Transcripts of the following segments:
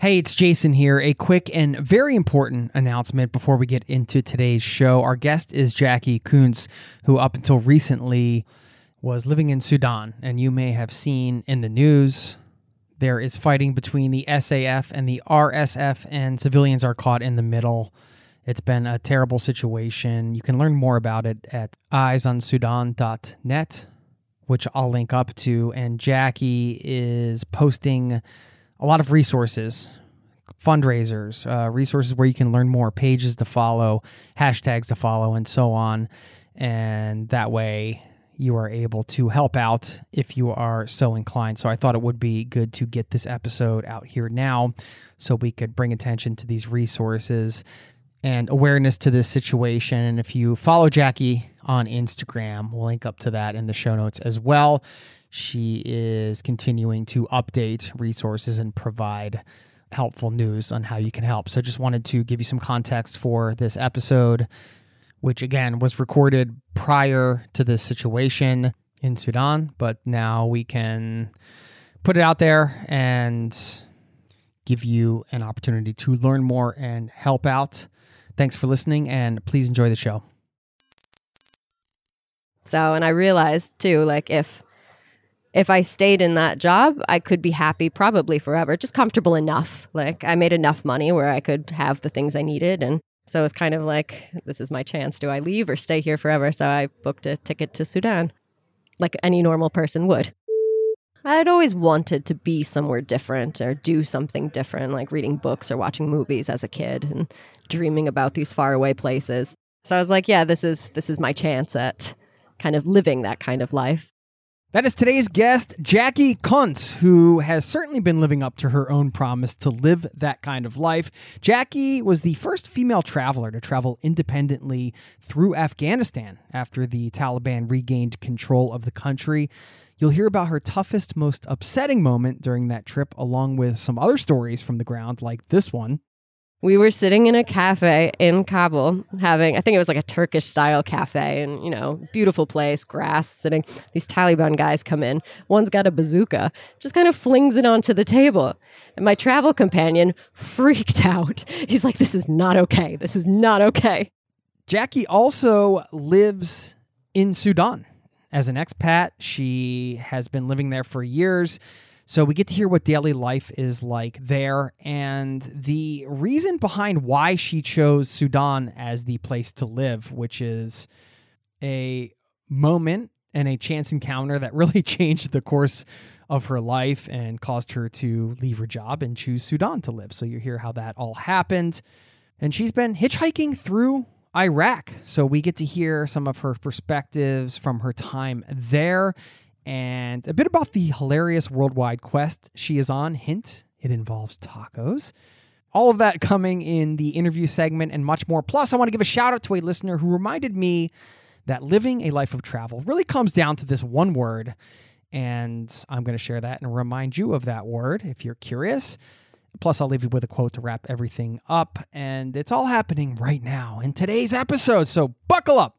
Hey, it's Jason here. A quick and very important announcement before we get into today's show. Our guest is Jacqui Kunz, who up until recently was living in Sudan. And you may have seen in the news there is fighting between the SAF and the RSF, and civilians are caught in the middle. It's been a terrible situation. You can learn more about it at eyesonsudan.net, which I'll link up to. And Jacqui is posting a lot of resources, fundraisers, uh, resources where you can learn more, pages to follow, hashtags to follow, and so on. And that way you are able to help out if you are so inclined. So I thought it would be good to get this episode out here now so we could bring attention to these resources and awareness to this situation. And if you follow Jacqui on Instagram, we'll link up to that in the show notes as well she is continuing to update resources and provide helpful news on how you can help. So I just wanted to give you some context for this episode, which again was recorded prior to this situation in Sudan, but now we can put it out there and give you an opportunity to learn more and help out. Thanks for listening and please enjoy the show. So, and I realized too, like if if I stayed in that job, I could be happy probably forever, just comfortable enough. Like I made enough money where I could have the things I needed. And so it's kind of like, this is my chance. Do I leave or stay here forever? So I booked a ticket to Sudan, like any normal person would. I'd always wanted to be somewhere different or do something different, like reading books or watching movies as a kid and dreaming about these faraway places. So I was like, yeah, this is this is my chance at kind of living that kind of life. That is today's guest, Jacqui Kunz, who has certainly been living up to her own promise to live that kind of life. Jacqui was the first female traveler to travel independently through Afghanistan after the Taliban regained control of the country. You'll hear about her toughest, most upsetting moment during that trip, along with some other stories from the ground, like this one we were sitting in a cafe in Kabul having, I think it was like a Turkish style cafe and, you know, beautiful place, grass sitting. These Taliban guys come in. One's got a bazooka, just kind of flings it onto the table. And my travel companion freaked out. He's like, this is not okay. This is not okay. Jacqui also lives in Sudan as an expat. She has been living there for years. So we get to hear what daily life is like there and the reason behind why she chose Sudan as the place to live, which is a moment and a chance encounter that really changed the course of her life and caused her to leave her job and choose Sudan to live. So you hear how that all happened. And she's been hitchhiking through Iraq. So we get to hear some of her perspectives from her time there and a bit about the hilarious worldwide quest she is on. Hint, it involves tacos. All of that coming in the interview segment and much more. Plus, I want to give a shout out to a listener who reminded me that living a life of travel really comes down to this one word. And I'm going to share that and remind you of that word if you're curious. Plus, I'll leave you with a quote to wrap everything up. And it's all happening right now in today's episode. So buckle up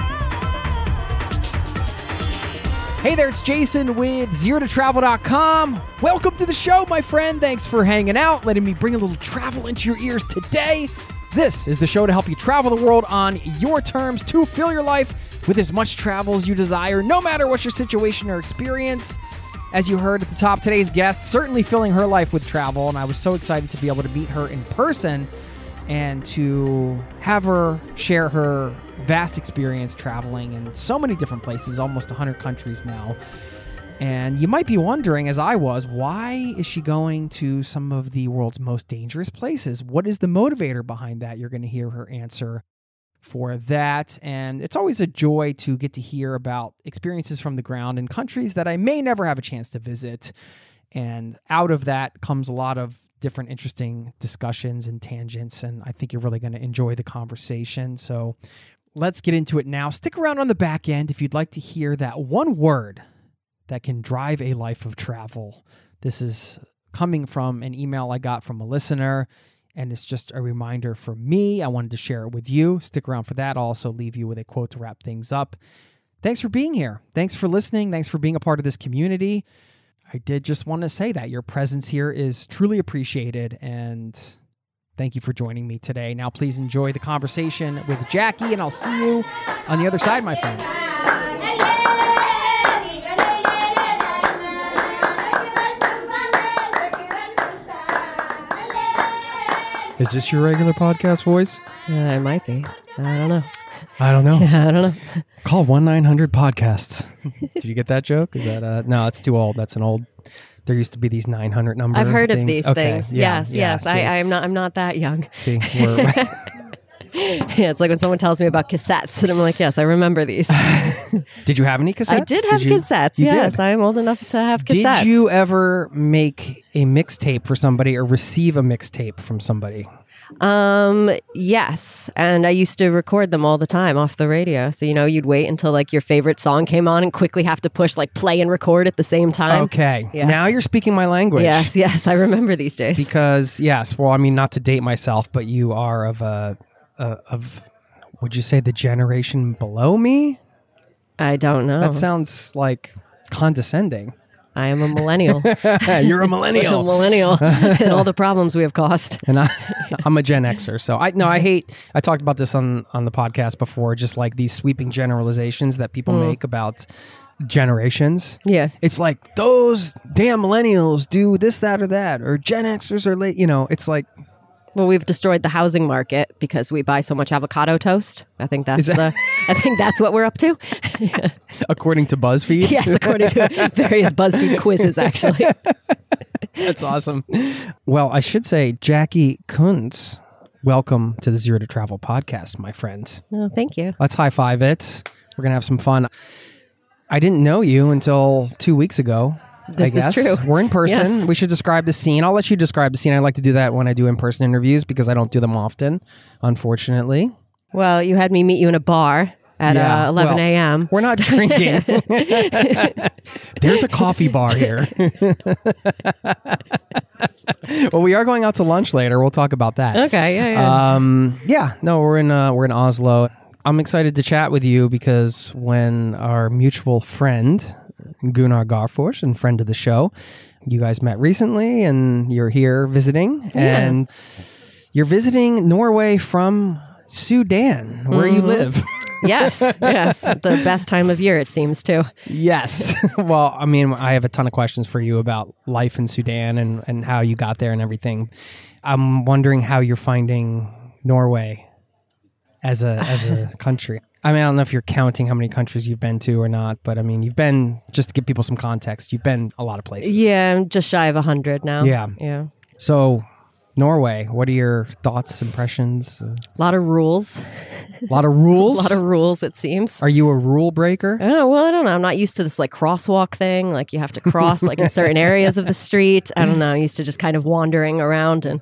Hey there, it's Jason with ZeroToTravel.com. Welcome to the show, my friend. Thanks for hanging out, letting me bring a little travel into your ears today. This is the show to help you travel the world on your terms to fill your life with as much travel as you desire, no matter what your situation or experience. As you heard at the top, today's guest certainly filling her life with travel, and I was so excited to be able to meet her in person and to have her share her vast experience traveling in so many different places, almost 100 countries now. And you might be wondering, as I was, why is she going to some of the world's most dangerous places? What is the motivator behind that? You're going to hear her answer for that. And it's always a joy to get to hear about experiences from the ground in countries that I may never have a chance to visit. And out of that comes a lot of different interesting discussions and tangents. And I think you're really going to enjoy the conversation. So let's get into it now. Stick around on the back end if you'd like to hear that one word that can drive a life of travel. This is coming from an email I got from a listener, and it's just a reminder for me. I wanted to share it with you. Stick around for that. I'll also leave you with a quote to wrap things up. Thanks for being here. Thanks for listening. Thanks for being a part of this community. I did just want to say that your presence here is truly appreciated and thank you for joining me today. Now, please enjoy the conversation with Jacqui, and I'll see you on the other side, my friend. Is this your regular podcast voice? Uh, it might be. I don't know. I don't know. Yeah, I don't know. Call one nine hundred podcasts. Did you get that joke? Is that uh no? It's too old. That's an old. There used to be these nine hundred number. I've heard of these Okay, things. yeah, yes, yeah, yes. see. I, I'm not. I'm not that young. See, we're, Yeah, it's like when someone tells me about cassettes, and I'm like, yes, I remember these. did you have any cassettes? I did have you- cassettes. you yes, did? I'm old enough to have cassettes. Did you ever make a mixtape for somebody or receive a mixtape from somebody? Um, yes, and I used to record them all the time off the radio. So you know, you'd wait until like your favorite song came on and quickly have to push like play and record at the same time. Okay, Yes. now you're speaking my language. Yes, yes, I remember these days. because yes, well, I mean, not to date myself, but you are of a, a of. Would you say the generation below me? I don't know. That sounds like condescending. I am a millennial. You're a millennial. a millennial. and all the problems we have caused. and I, I'm a Gen Xer, so I no, I hate. I talked about this on on the podcast before, just like these sweeping generalizations that people mm. make about generations. Yeah. It's like those damn millennials do this, that, or that, or Gen Xers are late. You know, it's like Well, we've destroyed the housing market because we buy so much avocado toast. I think that's that- the. I think that's what we're up to. according to BuzzFeed. yes, according to various BuzzFeed quizzes, actually. That's awesome. Well, I should say, Jacqui Kunz, welcome to the Zero to Travel podcast, my friends. Oh, thank you. Let's high five it. We're gonna have some fun. I didn't know you until two weeks ago. This I is true. We're in person. Yes. We should describe the scene. I'll let you describe the scene. I like to do that when I do in person interviews because I don't do them often, unfortunately. Well, you had me meet you in a bar at Yeah, uh, 11 well, a.m. We're not drinking. There's a coffee bar here. well, we are going out to lunch later. We'll talk about that. Okay, yeah, yeah. Um, yeah, no, we're in uh, we're in Oslo. I'm excited to chat with you because when our mutual friend Gunnar Garfors and friend of the show, you guys met recently, and you're here visiting, and you're visiting Norway from Sudan, where you mm-hmm. live. yes, yes. The best time of year, it seems, too. Yes. well, I mean, I have a ton of questions for you about life in Sudan and, and how you got there and everything. I'm wondering how you're finding Norway as a as a country. I mean, I don't know if you're counting how many countries you've been to or not, but I mean, you've been just to give people some context. You've been a lot of places. Yeah, I'm just shy of a 100 now. Yeah. Yeah. So, Norway, what are your thoughts, impressions? A A lot of rules. A lot of rules. A lot of rules, it seems. are you a rule breaker? Oh, well, I don't know. I'm not used to this like crosswalk thing. Like you have to cross like in certain areas of the street. I don't know. I'm used to just kind of wandering around and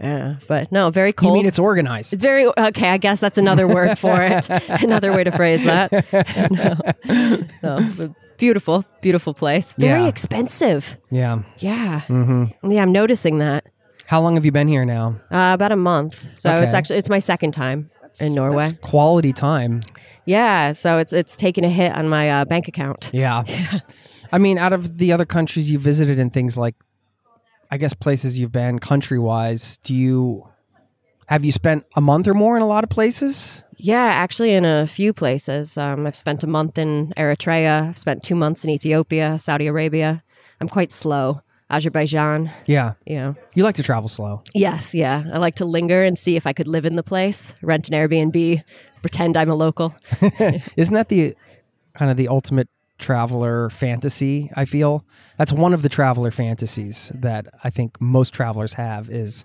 Yeah, but no, very cold. You mean it's organized? It's very okay. I guess that's another word for it. another way to phrase that. no, no, beautiful, beautiful place. Very Yeah. expensive. yeah. Yeah, mm-hmm. yeah. I'm noticing that. How long have you been here now? Uh, about a month. So it's actually it's my second time in Norway. That's quality time. Yeah, so it's it's taken a hit on my uh, bank account. yeah. Yeah. I mean, out of the other countries you visited and things like, I guess places you've been country wise, do you have you spent a month or more in a lot of places? Yeah, actually, in a few places. Um, I've spent a month in Eritrea. I've spent two months in Ethiopia, Saudi Arabia. I'm quite slow. Azerbaijan. Yeah. You know. You like to travel slow. Yes, yeah. I like to linger and see if I could live in the place, rent an Airbnb, pretend I'm a local. Isn't that the kind of the ultimate traveler fantasy? I feel that's one of the traveler fantasies that I think most travelers have is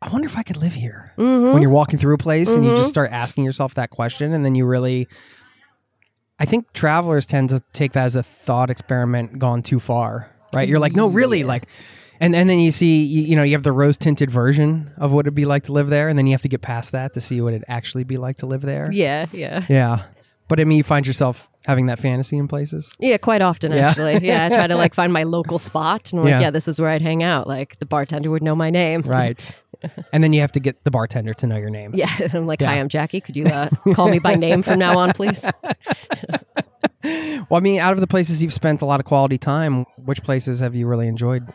I wonder if I could live here. Mm-hmm. When you're walking through a place and you just mm-hmm. start asking yourself that question and then you really I think travelers tend to take that as a thought experiment gone too far, right? You're like, "No, really, like and and then you see you, you know, you have the rose tinted version of what it'd be like to live there and then you have to get past that to see what it'd actually be like to live there. Yeah, yeah. Yeah. But I mean, you find yourself having that fantasy in places. Yeah, quite often Yeah. actually. Yeah, I try to like find my local spot and I'm like, Yeah. yeah, this is where I'd hang out. Like the bartender would know my name. Right. and then you have to get the bartender to know your name. Yeah, I'm like, Yeah. hi, I'm Jacqui. Could you uh, call me by name from now on, please? Well, I mean, out of the places you've spent a lot of quality time, which places have you really enjoyed?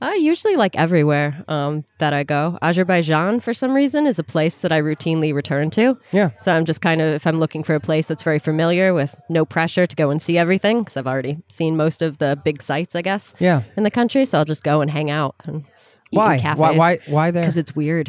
I usually like everywhere um, that I go. Azerbaijan, for some reason, is a place that I routinely return to. Yeah. So I'm just kind of, if I'm looking for a place that's very familiar with no pressure to go and see everything, because I've already seen most of the big sites, I guess, Yeah. in the country. So I'll just go and hang out and Why? in cafes. Why? Why? Why there? Because it's weird.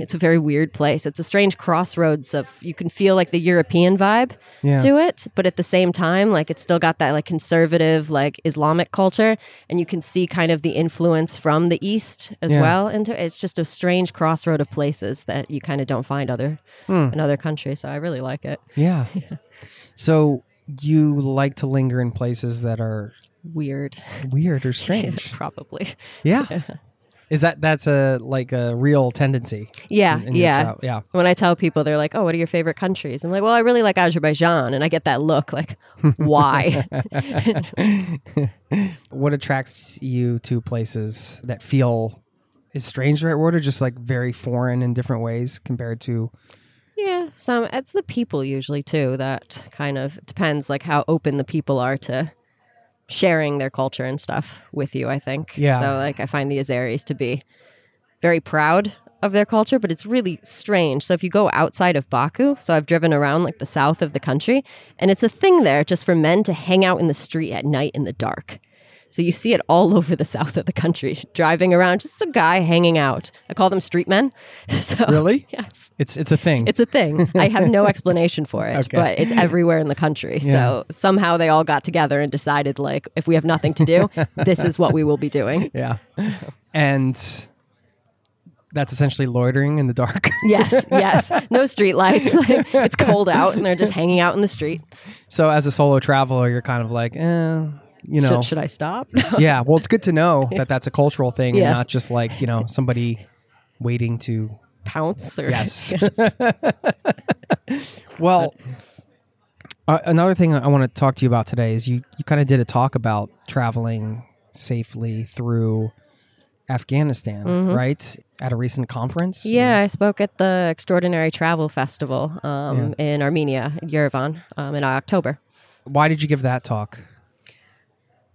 It's a very weird place. It's a strange crossroads of you can feel like the European vibe Yeah. to it, but at the same time, like it's still got that like conservative, like Islamic culture, and you can see kind of the influence from the East as Yeah. well into it. It's just a strange crossroad of places that you kind of don't find other Hmm. in other countries. So I really like it. yeah. So you like to linger in places that are Weird, weird or strange. probably. yeah. Is that that's a like a real tendency? Yeah, in your yeah. yeah. When I tell people, they're like, "Oh, what are your favorite countries?" I'm like, "Well, I really like Azerbaijan," and I get that look, like, "Why?" What attracts you to places that feel is strange the right word or just like very foreign in different ways compared to yeah, some it's the people usually too. That kind of depends, like how open the people are to sharing their culture and stuff with you. I think. Yeah. So, like, I find the Azeris to be very proud of their culture, but it's really strange. So if you go outside of Baku, so I've driven around like the south of the country, and it's a thing there just for men to hang out in the street at night in the dark. So you see it all over the south of the country, driving around, just a guy hanging out. I call them street men. So, Really? Yes. it's it's a thing. It's a thing. I have no explanation for it, Okay. but it's everywhere in the country. Yeah. So somehow they all got together and decided, like, if we have nothing to do, this is what we will be doing. yeah. And that's essentially loitering in the dark. Yes, yes. No street lights. it's cold out, and they're just hanging out in the street. so as a solo traveler, you're kind of like, eh, you know. Should, should I stop? yeah, well, it's good to know that that's a cultural thing and not just like, you know, somebody waiting to Pounce? Or, Yes. Well, uh, another thing I want to talk to you about today is you, you kind of did a talk about traveling safely through Afghanistan, right? At a recent conference. Mm-hmm. Yeah, I spoke at the Extraordinary Travel Festival um, in Armenia, Yerevan, um, in October. Why did you give that talk?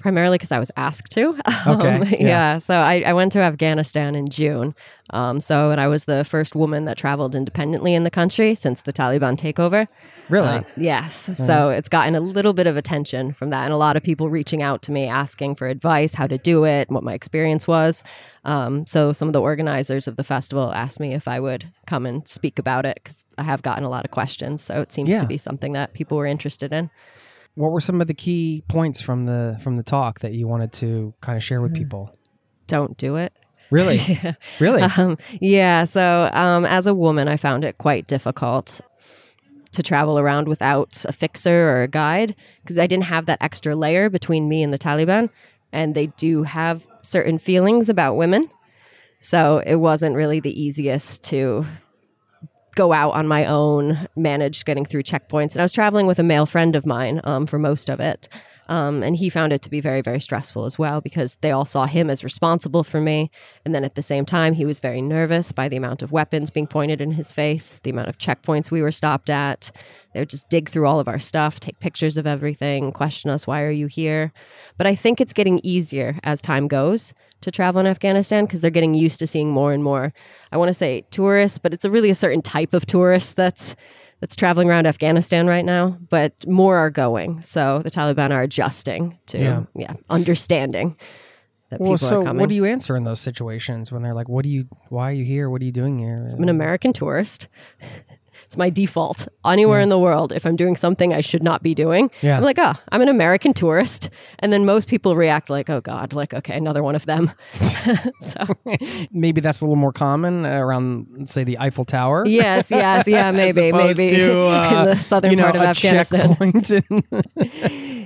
Primarily because I was asked to. Okay, Um, yeah. yeah. So I, I went to Afghanistan in June. Um, so, and I was the first woman that traveled independently in the country since the Taliban takeover. Really? Uh, yes. So it's gotten a little bit of attention from that, and a lot of people reaching out to me asking for advice, how to do it, what my experience was. Um, so some of the organizers of the festival asked me if I would come and speak about it because I have gotten a lot of questions. So it seems Yeah. to be something that people were interested in. What were some of the key points from the from the talk that you wanted to kind of share with people? Don't do it. Really? Really? Um, yeah. So, um, as a woman, I found it quite difficult to travel around without a fixer or a guide because I didn't have that extra layer between me and the Taliban. And they do have certain feelings about women. So it wasn't really the easiest to go out on my own, manage getting through checkpoints. And I was traveling with a male friend of mine um, for most of it. Um, and he found it to be very, very stressful as well because they all saw him as responsible for me. And then at the same time, he was very nervous by the amount of weapons being pointed in his face, the amount of checkpoints we were stopped at. They would just dig through all of our stuff, take pictures of everything, question us, why are you here? But I think it's getting easier as time goes to travel in Afghanistan because they're getting used to seeing more and more. I want to say tourists, but it's a really a certain type of tourist that's that's traveling around Afghanistan right now, but more are going. So the Taliban are adjusting to Yeah. yeah, understanding that Well, people so are coming. what do you answer in those situations when they're like, "What do you? Why are you here? What are you doing here?" I'm an American tourist. It's my default. Anywhere in the world, if I'm doing something I should not be doing, Yeah. I'm like, oh, I'm an American tourist. And then most people react like, oh God, like, okay, another one of them. so, Maybe that's a little more common around, say, the Eiffel Tower. yes, yes, yeah, maybe, maybe to, uh, in the southern you know, part of Afghanistan.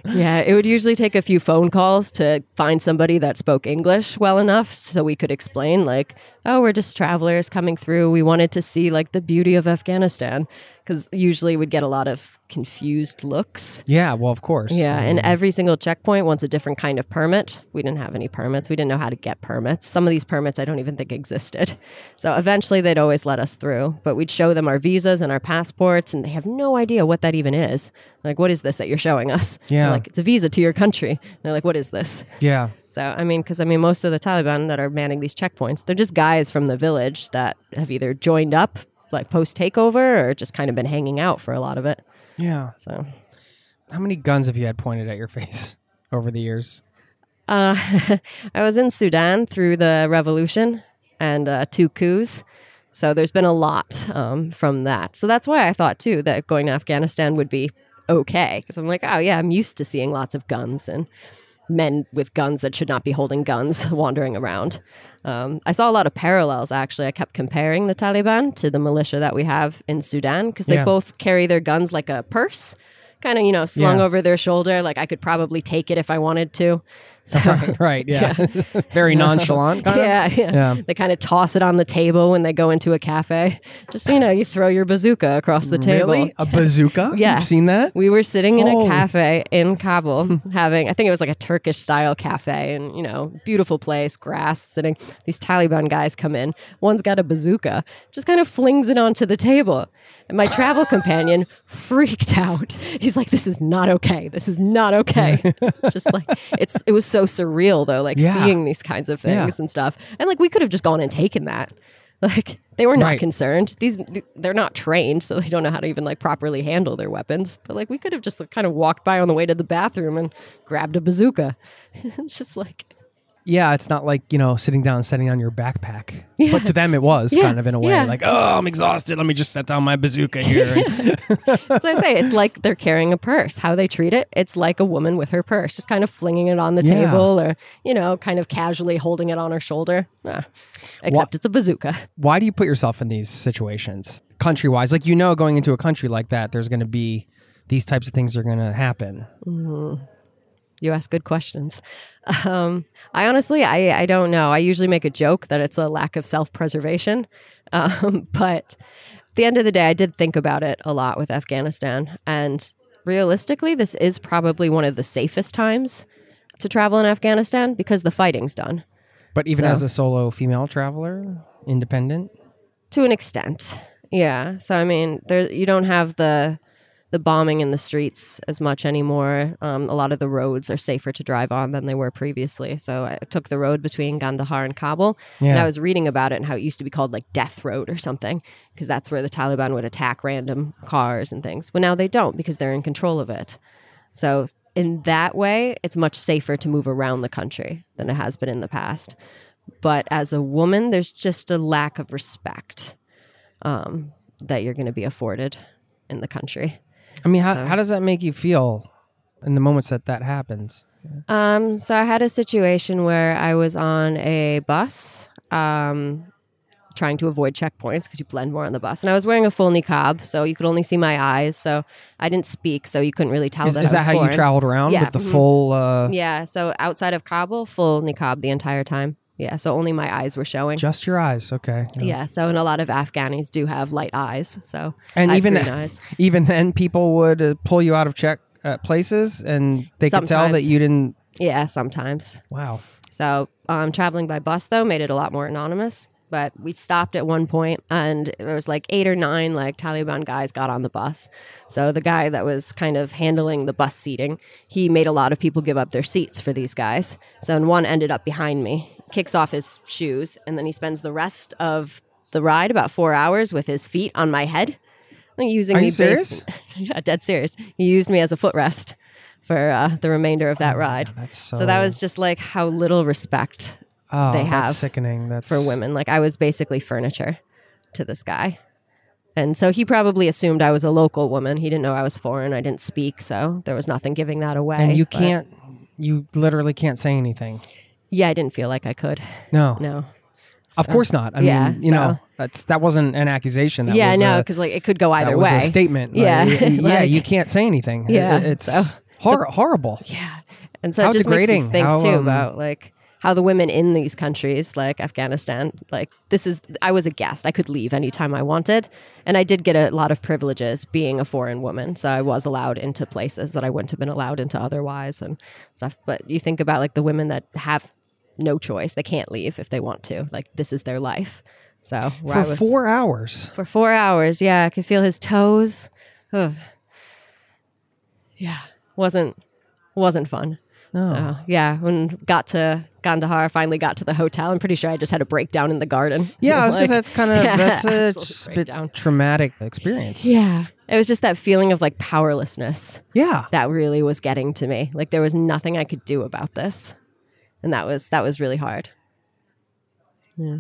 Yeah, it would usually take a few phone calls to find somebody that spoke English well enough so we could explain, like, oh, we're just travelers coming through. We wanted to see, like, the beauty of Afghanistan. Because usually we'd get a lot of confused looks. yeah, well, of course. Yeah, and mm-hmm. every single checkpoint wants a different kind of permit. We didn't have any permits. We didn't know how to get permits. Some of these permits I don't even think existed. So eventually they'd always let us through, but we'd show them our visas and our passports, and they have no idea what that even is. Like, what is this that you're showing us? Yeah. like it's a visa to your country. they're like, what is this? yeah, So I mean, because I mean, most of the Taliban that are manning these checkpoints, they're just guys from the village that have either joined up like post takeover or just kind of been hanging out for a lot of it. yeah. So. How many guns have you had pointed at your face over the years? Uh, I was in Sudan through the revolution and uh, two coups. So there's been a lot um, from that. So that's why I thought too that going to Afghanistan would be okay because I'm like, oh yeah, I'm used to seeing lots of guns and men with guns that should not be holding guns wandering around. Um, I saw a lot of parallels actually. I kept comparing the Taliban to the militia that we have in Sudan because they Yeah. both carry their guns like a purse, kind of you know slung Yeah. over their shoulder. Like I could probably take it if I wanted to. So, right, yeah. Very nonchalant. Yeah, yeah, Yeah. They kind of toss it on the table when they go into a cafe. Just you know, you throw your bazooka across the table. Really? A bazooka? Yeah. You've seen that? We were sitting in Holy- a cafe in Kabul having, I think it was like a Turkish style cafe and, you know, beautiful place, grass sitting. These Taliban guys come in. One's got a bazooka, just kind of flings it onto the table. And my travel companion freaked out. He's like, this is not okay. This is not okay. just like, it's, it was so surreal though, like Yeah. seeing these kinds of things Yeah. and stuff. And like, we could have just gone and taken that. Like they were not Right. concerned. These they're not trained, so they don't know how to even like properly handle their weapons. But like we could have just like, kind of walked by on the way to the bathroom and grabbed a bazooka. it's just like Yeah, it's not like, you know, sitting down and setting on your backpack. But to them it was Yeah, kind of in a way. yeah. Like, oh, I'm exhausted. Let me just set down my bazooka here. As I say, it's like they're carrying a purse. How they treat it, it's like a woman with her purse, just kind of flinging it on the Yeah. table, or you know, kind of casually holding it on her shoulder. Except it's a bazooka. Why do you put yourself in these situations? Country wise, like you know, going into a country like that, there's going to be these types of things are going to happen. Mm-hmm. You ask good questions. Um, I honestly, I, I don't know. I usually make a joke that it's a lack of self preservation. Um, but at the end of the day, I did think about it a lot with Afghanistan. And realistically, this is probably one of the safest times to travel in Afghanistan because the fighting's done But even So- as a solo female traveler, independent, to an extent. Yeah. So, I mean, there, you don't have the the bombing in the streets as much anymore. Um, a lot of the roads are safer to drive on than they were previously. So I took the road between Kandahar and Kabul, and I was reading about it and how it used to be called like Death Road or something because that's where the Taliban would attack random cars and things. But now they don't because they're in control of it. So in that way, it's much safer to move around the country than it has been in the past. But as a woman, there's just a lack of respect um, that you're going to be afforded in the country. I mean, how, how does that make you feel in the moments that that happens? Um, so I had a situation where I was on a bus, um, trying to avoid checkpoints because you blend more on the bus, and I was wearing a full niqab, so you could only see my eyes. So I didn't speak, so you couldn't really tell Is, that. is that how you traveled around Yeah, with the mhm. full? Uh, Yeah. So outside of Kabul, full niqab the entire time. Yeah, so only my eyes were showing. Just your eyes. Okay. yeah, so and a lot of Afghanis do have light eyes. So And I even eyes. even then, people would uh, pull you out of check uh, places, and they could tell that you didn't. Yeah, sometimes. Wow. So um, traveling by bus though made it a lot more anonymous. But we stopped at one point, and there was like eight or nine like Taliban guys got on the bus. So the guy that was kind of handling the bus seating, he made a lot of people give up their seats for these guys. So and one ended up behind me, kicks off his shoes, and then he spends the rest of the ride about four hours with his feet on my head, using Are me. serious? yeah, dead serious. He used me as a footrest for uh, the remainder of that ride. That's So so... that was just like how little respect oh, they that's sickening. That's for women. Like I was basically furniture to this guy. And so he probably assumed I was a local woman. He didn't know I was foreign. I didn't speak, so there was nothing giving that away. And you But- can't. You literally can't say anything. Yeah, I didn't feel like I could. No. No. Of course not. I Yeah, mean, you so- know, that's that wasn't an accusation. That yeah, was no, because like it could go either that was way. a statement. Yeah, y- y- yeah. like- You can't say anything. Yeah, It- it's so- hor- horrible. Yeah. And so How it just makes degrading. you think How, too um, about like how the women in these countries, like Afghanistan, like this is I was a guest. I could leave anytime I wanted. And I did get a lot of privileges being a foreign woman. So I was allowed into places that I wouldn't have been allowed into otherwise and stuff. But you think about like the women that have no choice. They can't leave if they want to. Like this is their life. So For I was, four hours. for four hours, yeah, I could feel his toes. Ugh. Yeah, wasn't wasn't fun. So yeah, when got to Kandahar, finally got to the hotel. I'm pretty sure I just had a breakdown in the garden. Yeah, I was because Like- that's kind of Yeah, that's a just bit breakdown. traumatic experience. Yeah, it was just that feeling of like powerlessness Yeah. that really was getting to me. Like there was nothing I could do about this, and that was that was really hard. Yeah.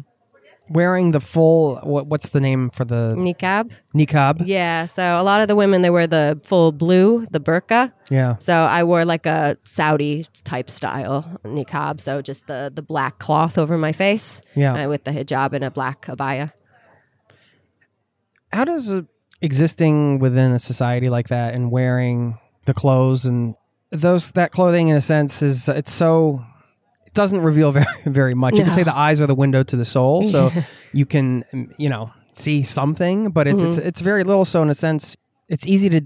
Wearing the full what, what's the name for the Niqab. niqab? Yeah, so a lot of the women they wear the full blue, the burqa. Yeah. So I wore like a Saudi type style niqab, so just the the black cloth over my face, Yeah. uh, with the hijab and a black abaya. How does uh, existing within a society like that and wearing the clothes and those that clothing in a sense is it's so it doesn't reveal very very much. You can say the eyes are the window to the soul, so you can um, you know see something, but it's it's Mm-hmm. it's very little. So in a sense, it's easy to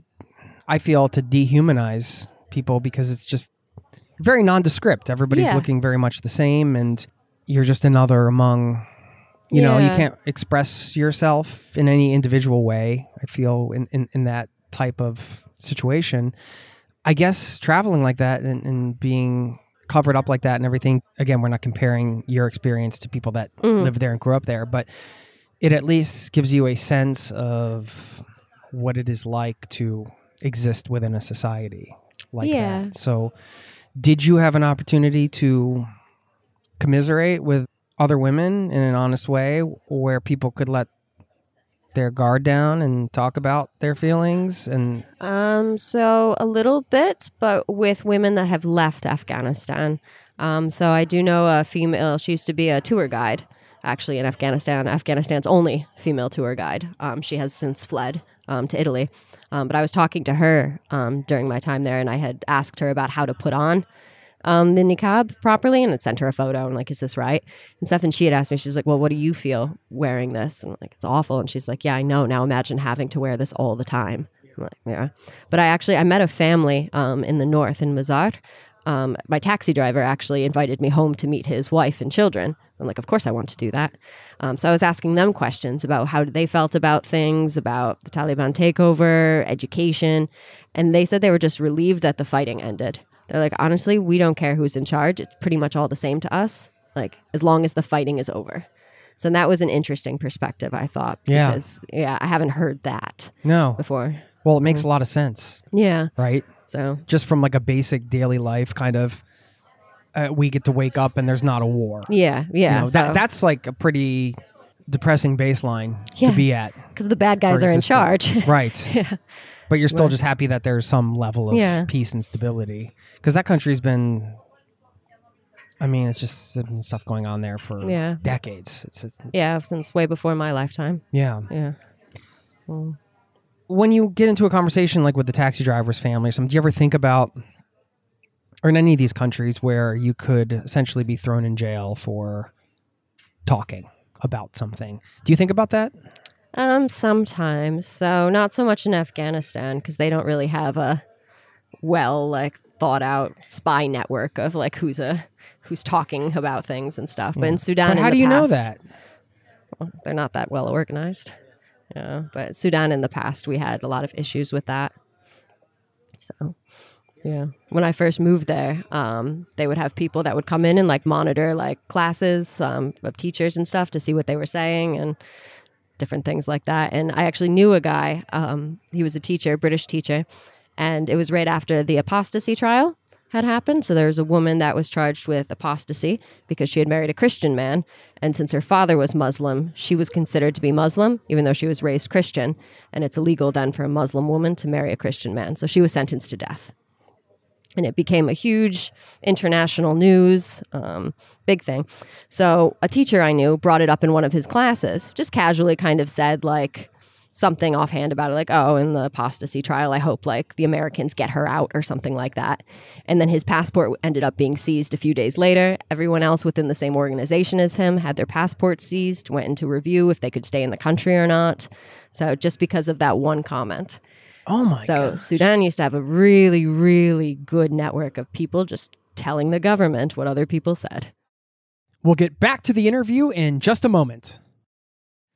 I feel to dehumanize people because it's just very nondescript. Everybody's Yeah. looking very much the same, and you're just another among. You know, you can't express yourself in any individual way. I feel in, in, in that type of situation. I guess traveling like that and, and being covered up like that and everything. Again, we're not comparing your experience to people that mm. live there and grew up there, but it at least gives you a sense of what it is like to exist within a society like Yeah. that. So, did you have an opportunity to commiserate with other women in an honest way where people could let their guard down and talk about their feelings and Um, so a little bit, but with women that have left Afghanistan. Um, so I do know a female. She used to be a tour guide, actually in Afghanistan. Afghanistan's only female tour guide. Um, she has since fled um, to Italy. Um, but I was talking to her um, during my time there, and I had asked her about how to put on um, the niqab properly, and had sent her a photo. and like, is this right? And stuff. And she had asked me, she's like, well, what do you feel wearing this? And I'm like, it's awful. And she's like, yeah, I know. Now imagine having to wear this all the time. I'm like, yeah. But I actually, I met a family um, in the north in Mazar. Um, my taxi driver actually invited me home to meet his wife and children. I'm like, of course I want to do that. Um, so I was asking them questions about how they felt about things, about the Taliban takeover, education, and they said they were just relieved that the fighting ended. They're like, honestly, we don't care who's in charge. It's pretty much all the same to us. Like, as long as the fighting is over. So that was an interesting perspective, I thought. Yeah. Because, yeah, I haven't heard that no before. well it makes a lot of sense Yeah. right So, just from like a basic daily life kind of uh, we get to wake up and there's not a war yeah, yeah. you know, that, that's like a pretty depressing baseline Yeah. to be at because the bad guys are in charge. right but you're still just happy that there's some level of Yeah. peace and stability because that country's been i mean it's just been stuff going on there for Yeah. decades it's, it's yeah, since way before my lifetime. yeah Yeah. when you get into a conversation like with the taxi driver's family or something, do you ever think about, or in any of these countries where you could essentially be thrown in jail for talking about something. Do you think about that? Um, sometimes. So not so much in Afghanistan because they don't really have a well like thought out spy network of like who's a who's talking about things and stuff. But in Sudan, But in how the do you know past- that? they're not that well organized. Yeah, but Sudan in the past we had a lot of issues with that. So, yeah, when I first moved there, um, they would have people that would come in and like monitor like classes um, of teachers and stuff to see what they were saying and different things like that. And I actually knew a guy. Um, he was a teacher, British teacher, and it was right after the apostasy trial had happened. So there was a woman that was charged with apostasy because she had married a Christian man. And since her father was Muslim, she was considered to be Muslim, even though she was raised Christian. And it's illegal then for a Muslim woman to marry a Christian man. So she was sentenced to death. And it became a huge international news, um, big thing. So a teacher I knew brought it up in one of his classes, just casually kind of said, like, something offhand about it, like, oh, in the apostasy trial, I hope like the Americans get her out or something like that. And then his passport ended up being seized a few days later. Everyone else within the same organization as him had their passports seized, went into review if they could stay in the country or not. So just because of that one comment. Oh my So god. Sudan used to have a really, really good network of people just telling the government what other people said. We'll get back to the interview in just a moment.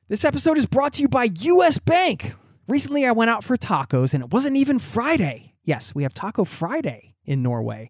This episode is brought to you by US Bank. Recently, I went out for tacos and it wasn't even Friday. Yes, we have Taco Friday in Norway,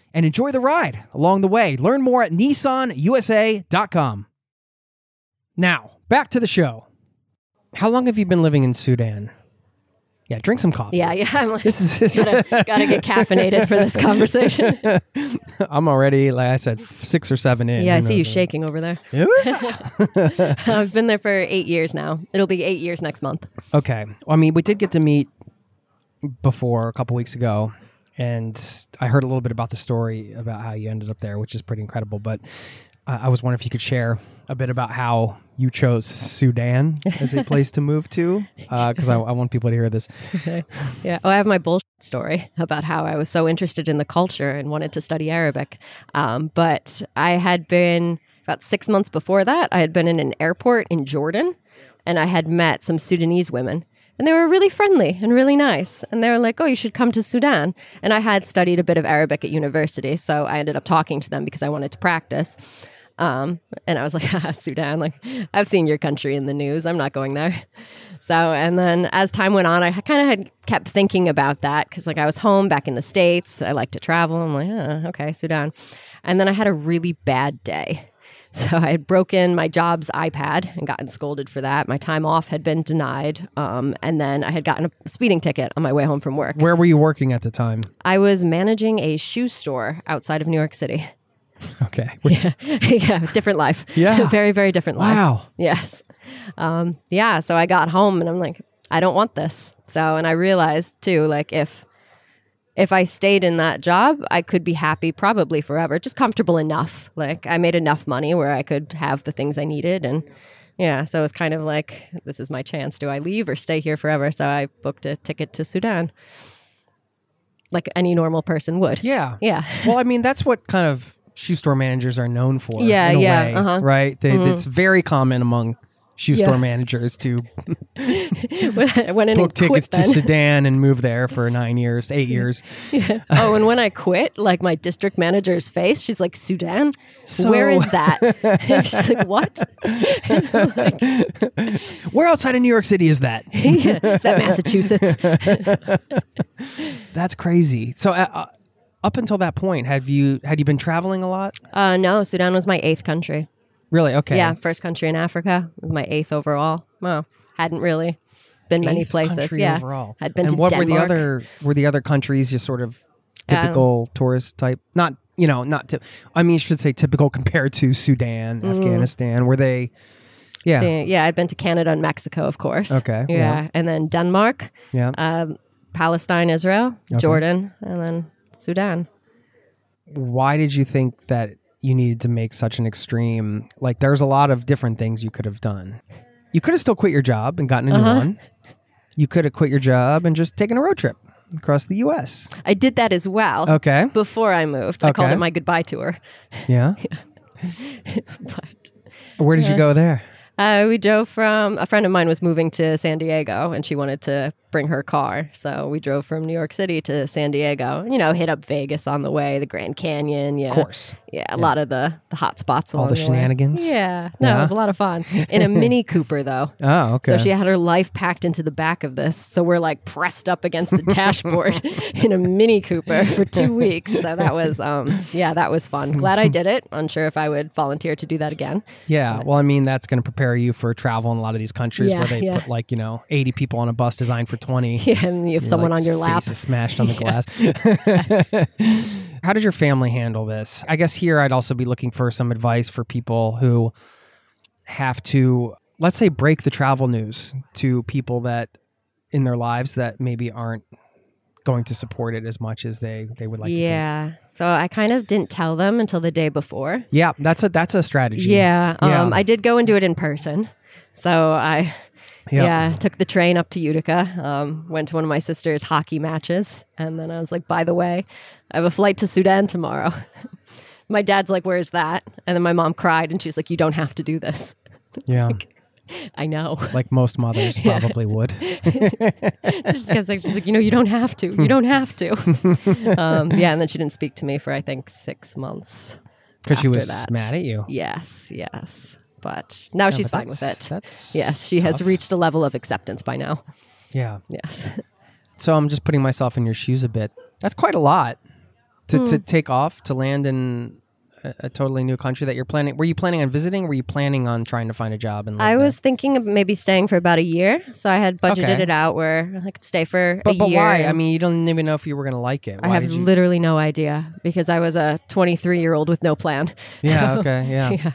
and enjoy the ride along the way. Learn more at nissanusa.com. Now, back to the show. How long have you been living in Sudan? Yeah, drink some coffee. Yeah, yeah. I'm like, This is gotta, gotta get caffeinated for this conversation. I'm already, like I said, six or seven in. Yeah, I see you shaking over there. Yeah. I've been there for eight years now. It'll be eight years next month. Okay. Well, I mean, we did get to meet before a couple weeks ago, and I heard a little bit about the story about how you ended up there, which is pretty incredible. But uh, I was wondering if you could share a bit about how you chose Sudan as a place to move to, because I, I want people to hear this. Yeah. Oh, I have my bullshit story about how I was so interested in the culture and wanted to study Arabic. Um, but I had been about six months before that, I had been in an airport in Jordan and I had met some Sudanese women. And they were really friendly and really nice. And they were like, oh, you should come to Sudan. And I had studied a bit of Arabic at university. So I ended up talking to them because I wanted to practice. Um, and I was like, ah, Sudan, like I've seen your country in the news. I'm not going there. So, and then as time went on, I kind of had kept thinking about that because like I was home back in the States. I like to travel. I'm like, oh, okay, Sudan. And then I had a really bad day. So I had broken my job's iPad and gotten scolded for that. My time off had been denied. Um, and then I had gotten a speeding ticket on my way home from work. Where were you working at the time? I was managing a shoe store outside of New York City. Okay. yeah, different life. Yeah. very, very different life. Wow. Yes. Um, yeah. So I got home and I'm like, I don't want this. So, and I realized too, like, if if I stayed in that job, I could be happy probably forever, just comfortable enough. Like I made enough money where I could have the things I needed. And yeah, so it was kind of like, this is my chance. Do I leave or stay here forever? So I booked a ticket to Sudan like any normal person would. Yeah. Yeah. Well, I mean, that's what kind of shoe store managers are known for. Yeah, in a yeah, way, uh-huh. Right. They, It's very common among shoe Yeah. store managers to when I went in book tickets quit to. Sudan and move there for nine years, eight years. oh, and when I quit, like my district manager's face, she's like, Sudan? So- Where is that? she's like, what? Where outside of New York City is that? is that Massachusetts? That's crazy. So, uh, uh, up until that point, have you had you been traveling a lot? Uh, no, Sudan was my eighth country. Really? Okay. Yeah, first country in Africa. It was my eighth overall. Well, hadn't really been many Eighth places. country Yeah, overall. had been and to what were Denmark. the other? Were the other countries just sort of typical tourist type? Not you know, not. Ty- I mean, I should say typical compared to Sudan, Afghanistan. Were they? Yeah. Yeah, yeah, I'd been to Canada and Mexico, of course. Okay, Yeah, yeah. and then Denmark, Yeah. um, Palestine, Israel, Jordan, and then Sudan. Why did you think that you needed to make such an extreme? Like, there's a lot of different things you could have done. You could have still quit your job and gotten a Uh-huh. new one. You could have quit your job and just taken a road trip across the U.S. I did that as well. Okay. Before I moved, I called it my goodbye tour. Yeah. But Where did you go there? uh, we drove from a friend of mine was moving to San Diego, and she wanted to bring her car, so we drove from New York City to San Diego. You know, hit up Vegas on the way, the Grand Canyon. Yeah, Of course. Yeah, a lot of the the hot spots. All the way. shenanigans? Yeah, no, Yeah. it was a lot of fun in a Mini Cooper though. Oh, okay. So she had her life packed into the back of this. So we're like pressed up against the dashboard in a Mini Cooper for two weeks. So that was, um, yeah, that was fun. Glad I did it. Unsure if I would volunteer to do that again. Yeah, well, I mean, that's going to prepare you for travel in a lot of these countries Yeah, where they yeah. put like you know eighty people on a bus designed for twenty. Yeah, and you have someone like, on your lap. Face is smashed on the glass. How did your family handle this? I guess here I'd also be looking for some advice for people who have to, let's say, break the travel news to people that in their lives that maybe aren't going to support it as much as they they would like to yeah. So I kind of didn't tell them until the day before. Yeah, that's a that's a strategy. Yeah. Yeah. Um, I did go and do it in person. So I, Yeah. yeah, took the train up to Utica, um, went to one of my sister's hockey matches. And then I was like, by the way, I have a flight to Sudan tomorrow. my dad's like, where's that? And then my mom cried and she's like, you don't have to do this. Yeah. I know. Like most mothers probably would. she just kept saying, she's like, you know, you don't have to. You don't have to. um, yeah. And then she didn't speak to me for, I think, six months. Because she was that. mad at you. Yes, yes. But now she's but fine with it. that's yes, she has reached a level of acceptance by now. Yeah. Yes. So I'm just putting myself in your shoes a bit. That's quite a lot to, Hmm. to take off to land in a, a totally new country that you're planning. Were you planning on visiting? Were you planning on trying to find a job? And I was thinking of maybe staying for about a year. So I had budgeted Okay. it out where I could stay for But, a but year. why? I mean, you don't even know if you were going to like it. I Why have did you? literally no idea because I was a 23 year old with no plan. yeah. So, Okay. Yeah. yeah.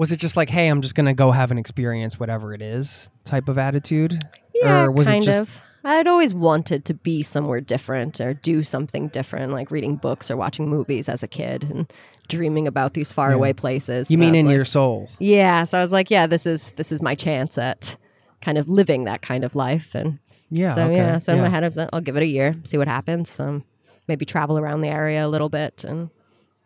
Was it just like, hey, I'm just going to go have an experience, whatever it is, type of attitude? Yeah, or was kind it just of. I'd always wanted to be somewhere different or do something different, like reading books or watching movies as a kid and dreaming about these faraway places. you I mean in like- your soul? Yeah, so I was like, yeah, this is this is my chance at kind of living that kind of life, and Yeah. so okay. yeah, so in yeah. my head, I was like, I'll give it a year, see what happens. Um, maybe travel around the area a little bit, and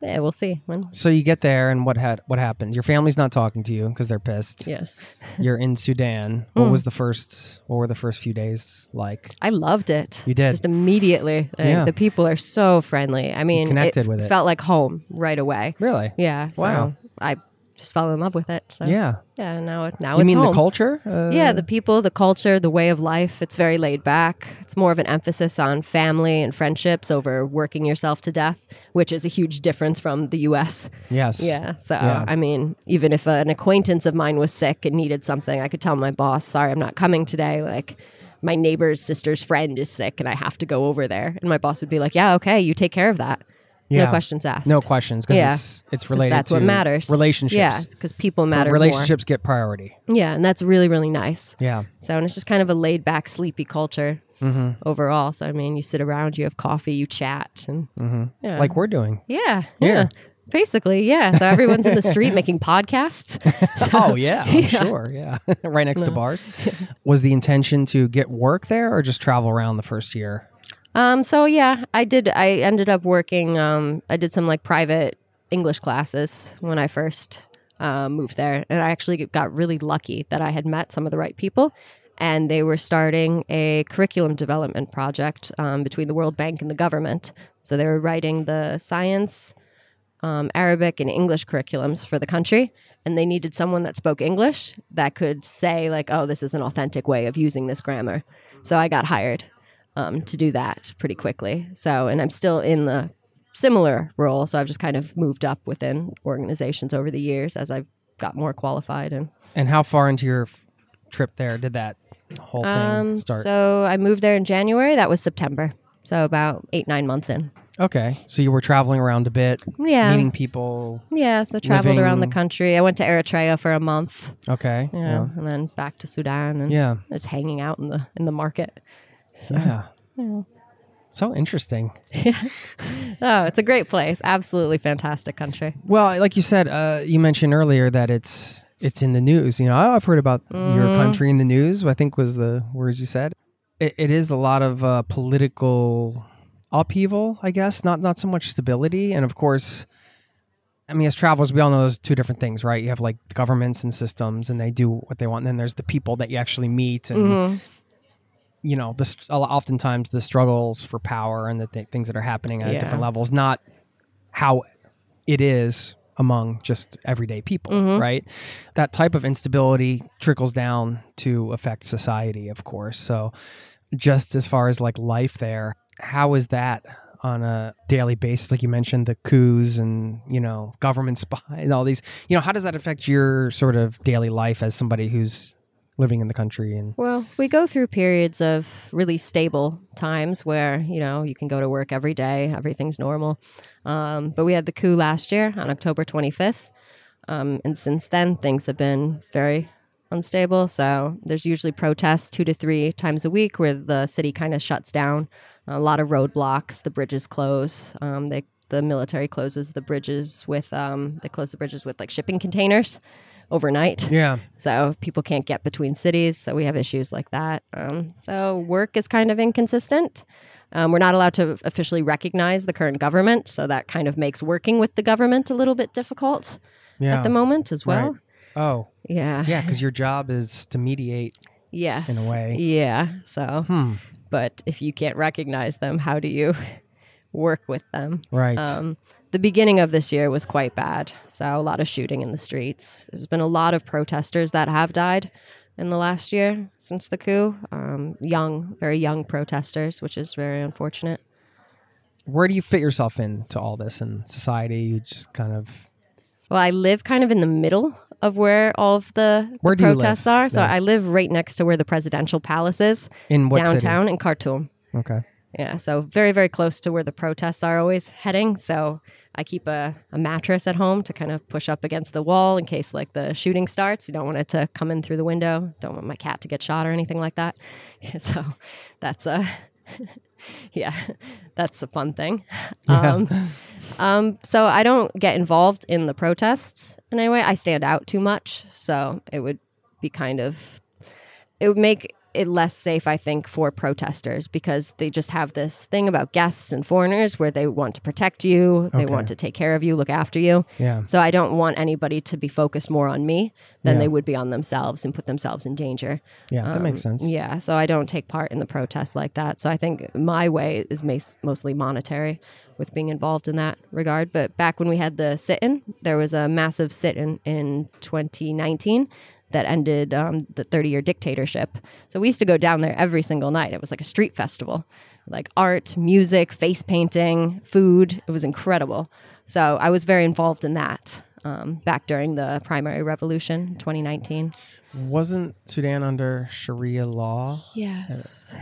yeah, we'll see. When So you get there, and what had what happens? Your family's not talking to you because they're pissed. yes, You're in Sudan. What was the first? What were the first few days like? I loved it. You did? just immediately. Uh, Yeah. the people are so friendly. I mean, connected with it. Felt like home right away. Really? Yeah. So Wow. I just fell in love with it. So Yeah. yeah. Now now You it's mean home. the culture? Uh, Yeah, the people, the culture, the way of life. It's very laid back. It's more of an emphasis on family and friendships over working yourself to death, which is a huge difference from the U.S. Yes. Yeah. So, Yeah. I mean, even if an acquaintance of mine was sick and needed something, I could tell my boss, sorry, I'm not coming today. Like, my neighbor's sister's friend is sick and I have to go over there. And my boss would be like, yeah, okay, you take care of that. Yeah. No questions asked. No questions because Yeah. it's, it's related that's to what matters. relationships. Yeah, because people matter relationships get priority. Yeah, and that's really, really nice. Yeah. So, and it's just kind of a laid back, sleepy culture Mm-hmm. overall. So, I mean, you sit around, you have coffee, you chat, and yeah. Like we're doing. yeah, Yeah. yeah, basically, yeah. So everyone's in the street making podcasts. Oh yeah, I'm sure. Yeah, right next to bars. Was the intention to get work there or just travel around the first year? Um, so yeah, I did. I ended up working. Um, I did some like private English classes when I first uh, moved there, and I actually got really lucky that I had met some of the right people, and they were starting a curriculum development project um, between the World Bank and the government. So they were writing the science, um, Arabic, and English curriculums for the country. And they needed someone that spoke English that could say, like, oh, this is an authentic way of using this grammar. So I got hired um, to do that pretty quickly. So, and I'm still in the similar role. So I've just kind of moved up within organizations over the years as I've got more qualified. And And how far into your f- trip there did that whole thing um, start? so I moved there in January. That was September. So about eight, nine months in. okay, so you were traveling around a bit, Yeah. meeting people. Yeah. So traveled around the country. I went to Eritrea for a month. Okay, Yeah. yeah, And then back to Sudan and yeah, just hanging out in the in the market. yeah. So interesting. Oh, it's a great place. Absolutely fantastic country. Well, like you said, uh, you mentioned earlier that it's it's in the news. You know, oh, I've heard about your Mm-hmm. country in the news. I think was the words you said. It, it is a lot of uh, political upheaval, I guess. Not not so much stability, and of course, I mean, as travelers, we all know those two different things, right? You have like governments and systems, and they do what they want, and then there's the people that you actually meet, and Mm-hmm. You know, the oftentimes the struggles for power and the th- things that are happening at Yeah. different levels, not how it is among just everyday people, Mm-hmm. right? That type of instability trickles down to affect society, of course. So, just as far as like life there, how is that on a daily basis? Like you mentioned, the coups and you know government spy and all these. You know, how does that affect your sort of daily life as somebody who's living in the country and Well, we go through periods of really stable times where, you know, you can go to work every day, everything's normal. Um, but we had the coup last year on October 25th. Um, and since then, things have been very unstable. So there's usually protests two to three times a week where the city kind of shuts down. A lot of roadblocks, the bridges close. Um, they, the military closes the bridges with, um, they close the bridges with like shipping containers overnight yeah, so people can't get between cities so we have issues like that um, so work is kind of inconsistent um, we're not allowed to officially recognize the current government so that kind of makes working with the government a little bit difficult yeah. at the moment as well Right. Oh, yeah yeah, because your job is to mediate. yes in a way. yeah so Hmm. but if you can't recognize them how do you work with them Right. Um, the beginning of this year was quite bad. So, a lot of shooting in the streets. There's been a lot of protesters that have died in the last year since the coup. Um, young, very young protesters, which is very unfortunate. Where do you fit yourself into all this in society? You just kind of Well, I live kind of in the middle of where all of the, the Where do you protests are. So, then? I live right next to where the presidential palace is in what city? downtown in Khartoum. Okay. Yeah, so very, very close to where the protests are always heading. So I keep a, a mattress at home to kind of push up against the wall in case like the shooting starts. You don't want it to come in through the window. Don't want my cat to get shot or anything like that. So that's a yeah, that's a fun thing. Um, um, so I don't get involved in the protests in any way. I stand out too much, so it would be kind of it would make less safe, I think, for protesters because they just have this thing about guests and foreigners where they want to protect you, they Okay. want to take care of you, look after you. Yeah. So I don't want anybody to be focused more on me than Yeah. they would be on themselves and put themselves in danger. Yeah, that makes Um, sense. Yeah, so I don't take part in the protests like that. So I think my way is mas- mostly monetary with being involved in that regard. But back when we had the sit in, there was a massive sit in in 2019 that ended um, the 30 year dictatorship. So we used to go down there every single night. It was like a street festival, like art, music, face painting, food. It was incredible. So I was very involved in that. Um, back during the primary revolution in 2019. Wasn't Sudan under Sharia law? Yes.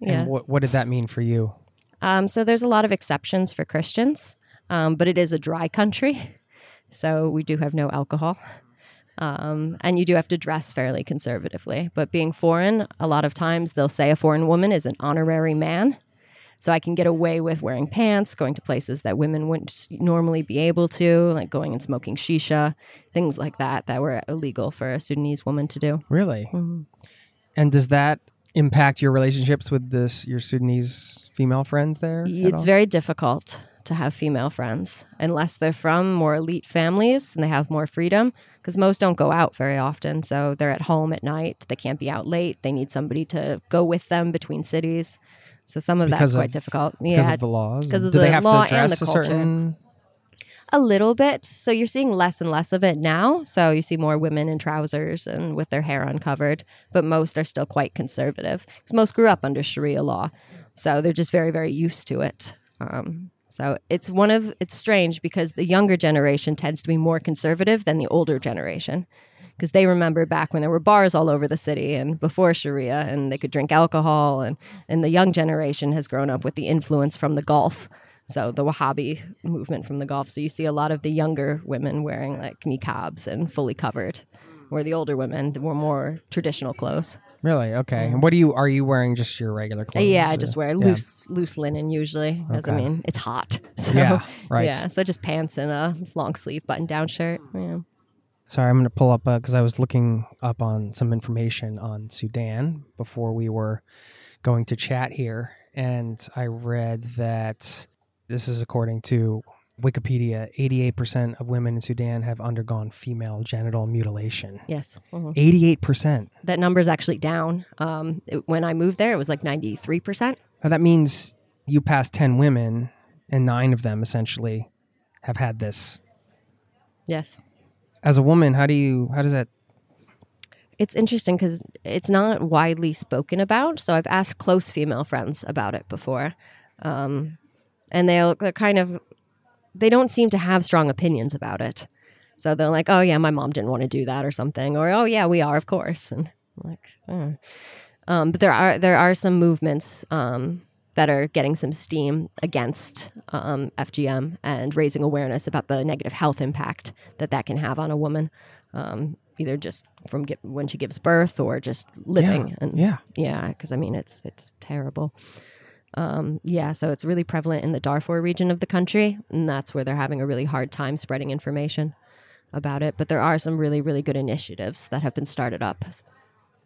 And what, what did that mean for you? Um, so there's a lot of exceptions for Christians, um, but it is a dry country. So we do have no alcohol. Um, and you do have to dress fairly conservatively. But being foreign, a lot of times they'll say a foreign woman is an honorary man. So I can get away with wearing pants, going to places that women wouldn't normally be able to, like going and smoking shisha, things like that, that were illegal for a Sudanese woman to do. Really? Mm-hmm. And does that impact your relationships with this your Sudanese female friends there? It's very difficult to have female friends unless they're from more elite families and they have more freedom because most don't go out very often. So they're at home at night. They can't be out late. They need somebody to go with them between cities. So some of Because that's quite difficult. because yeah, of the laws. because of Do they the have law to and the a culture. certain? a little bit. So you're seeing less and less of it now. So you see more women in trousers and with their hair uncovered, but most are still quite conservative because most grew up under Sharia law. So they're just very, very used to it. Um, so it's one of it's strange because the younger generation tends to be more conservative than the older generation because they remember back when there were bars all over the city and before Sharia and they could drink alcohol and and the young generation has grown up with the influence from the Gulf. So the Wahhabi movement from the Gulf. So you see a lot of the younger women wearing like niqabs and fully covered, where the older women were more traditional clothes. Really? Okay. And what do you are you wearing? Just your regular uh, clothes? yeah, I just wear loose loose linen usually, because I Okay. mean it's hot. So, Yeah, right. Yeah, so just pants and a long sleeve button down shirt. Yeah. Sorry, I'm going to pull up uh, because I was looking up on some information on Sudan before we were going to chat here, and I read that this is according to Wikipedia. 88% of women in Sudan have undergone female genital mutilation. Yes. Mhm. 88%. That number is actually down. Um, it- when I moved there, it was like ninety three percent. Now that means you passed 10 women, and nine of them essentially have had this. Yes. As a woman, how do you? How does that? It's interesting because it's not widely spoken about. So I've asked close female friends about it before, um, and they'll they're kind of they don't seem to have strong opinions about it. So they're like, "Oh yeah, my mom didn't want to do that," or something, or "Oh yeah, we are, of course." And I'm like, oh. um, but there are there are some movements um, that are getting some steam against um, FGM and raising awareness about the negative health impact that that can have on a woman, um, either just from gi- when she gives birth or just living. And Yeah. yeah, because I mean it's it's terrible. Um, yeah, so it's really prevalent in the Darfur region of the country, and that's where they're having a really hard time spreading information about it. But there are some really really good initiatives that have been started up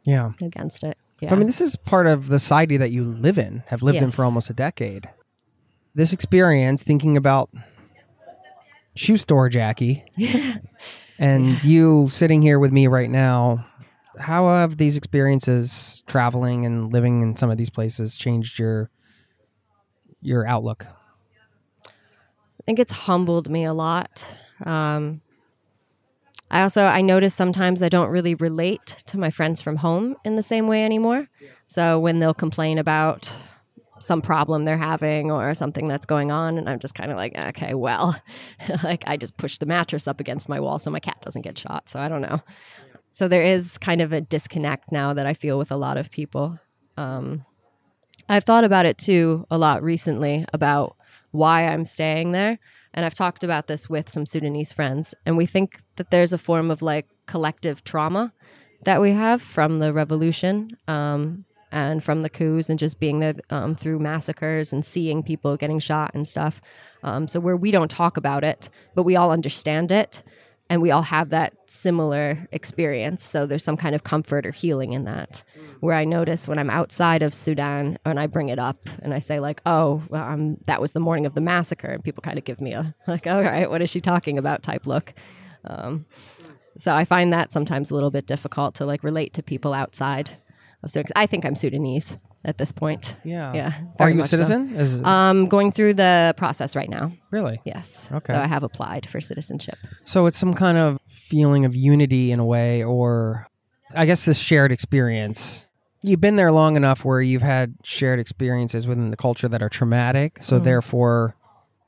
Yeah. against it. Yeah. I mean, this is part of the society that you live in, have lived in for almost a decade. This experience, thinking about shoe store Jacqui, and you sitting here with me right now, how have these experiences, traveling and living in some of these places, changed your your outlook? I think it's humbled me a lot. Um, I also I notice sometimes I don't really relate to my friends from home in the same way anymore. So when they'll complain about some problem they're having or something that's going on, and I'm just kind of like, okay, well, like I just push the mattress up against my wall so my cat doesn't get shot. So I don't know. So there is kind of a disconnect now that I feel with a lot of people. Um, I've thought about it too a lot recently about why I'm staying there. And I've talked about this with some Sudanese friends. And we think that there's a form of like collective trauma that we have from the revolution um, and from the coups and just being there um, through massacres and seeing people getting shot and stuff. Um, so, where we don't talk about it, but we all understand it. And we all have that similar experience. So there's some kind of comfort or healing in that. Where I notice when I'm outside of Sudan and I bring it up and I say like, "Oh, well, um, that was the morning of the massacre," and people kind of give me a like, "All right, what is she talking about?" type look. Um, so I find that sometimes a little bit difficult to like relate to people outside of Sudan. I think I'm Sudanese at this point. Yeah. Yeah. Are you a much so. citizen? Is Um, going through the process right now. really? Yes. Okay. So I have applied for citizenship. So it's some kind of feeling of unity in a way, or I guess this shared experience. You've been there long enough where you've had shared experiences within the culture that are traumatic. So therefore,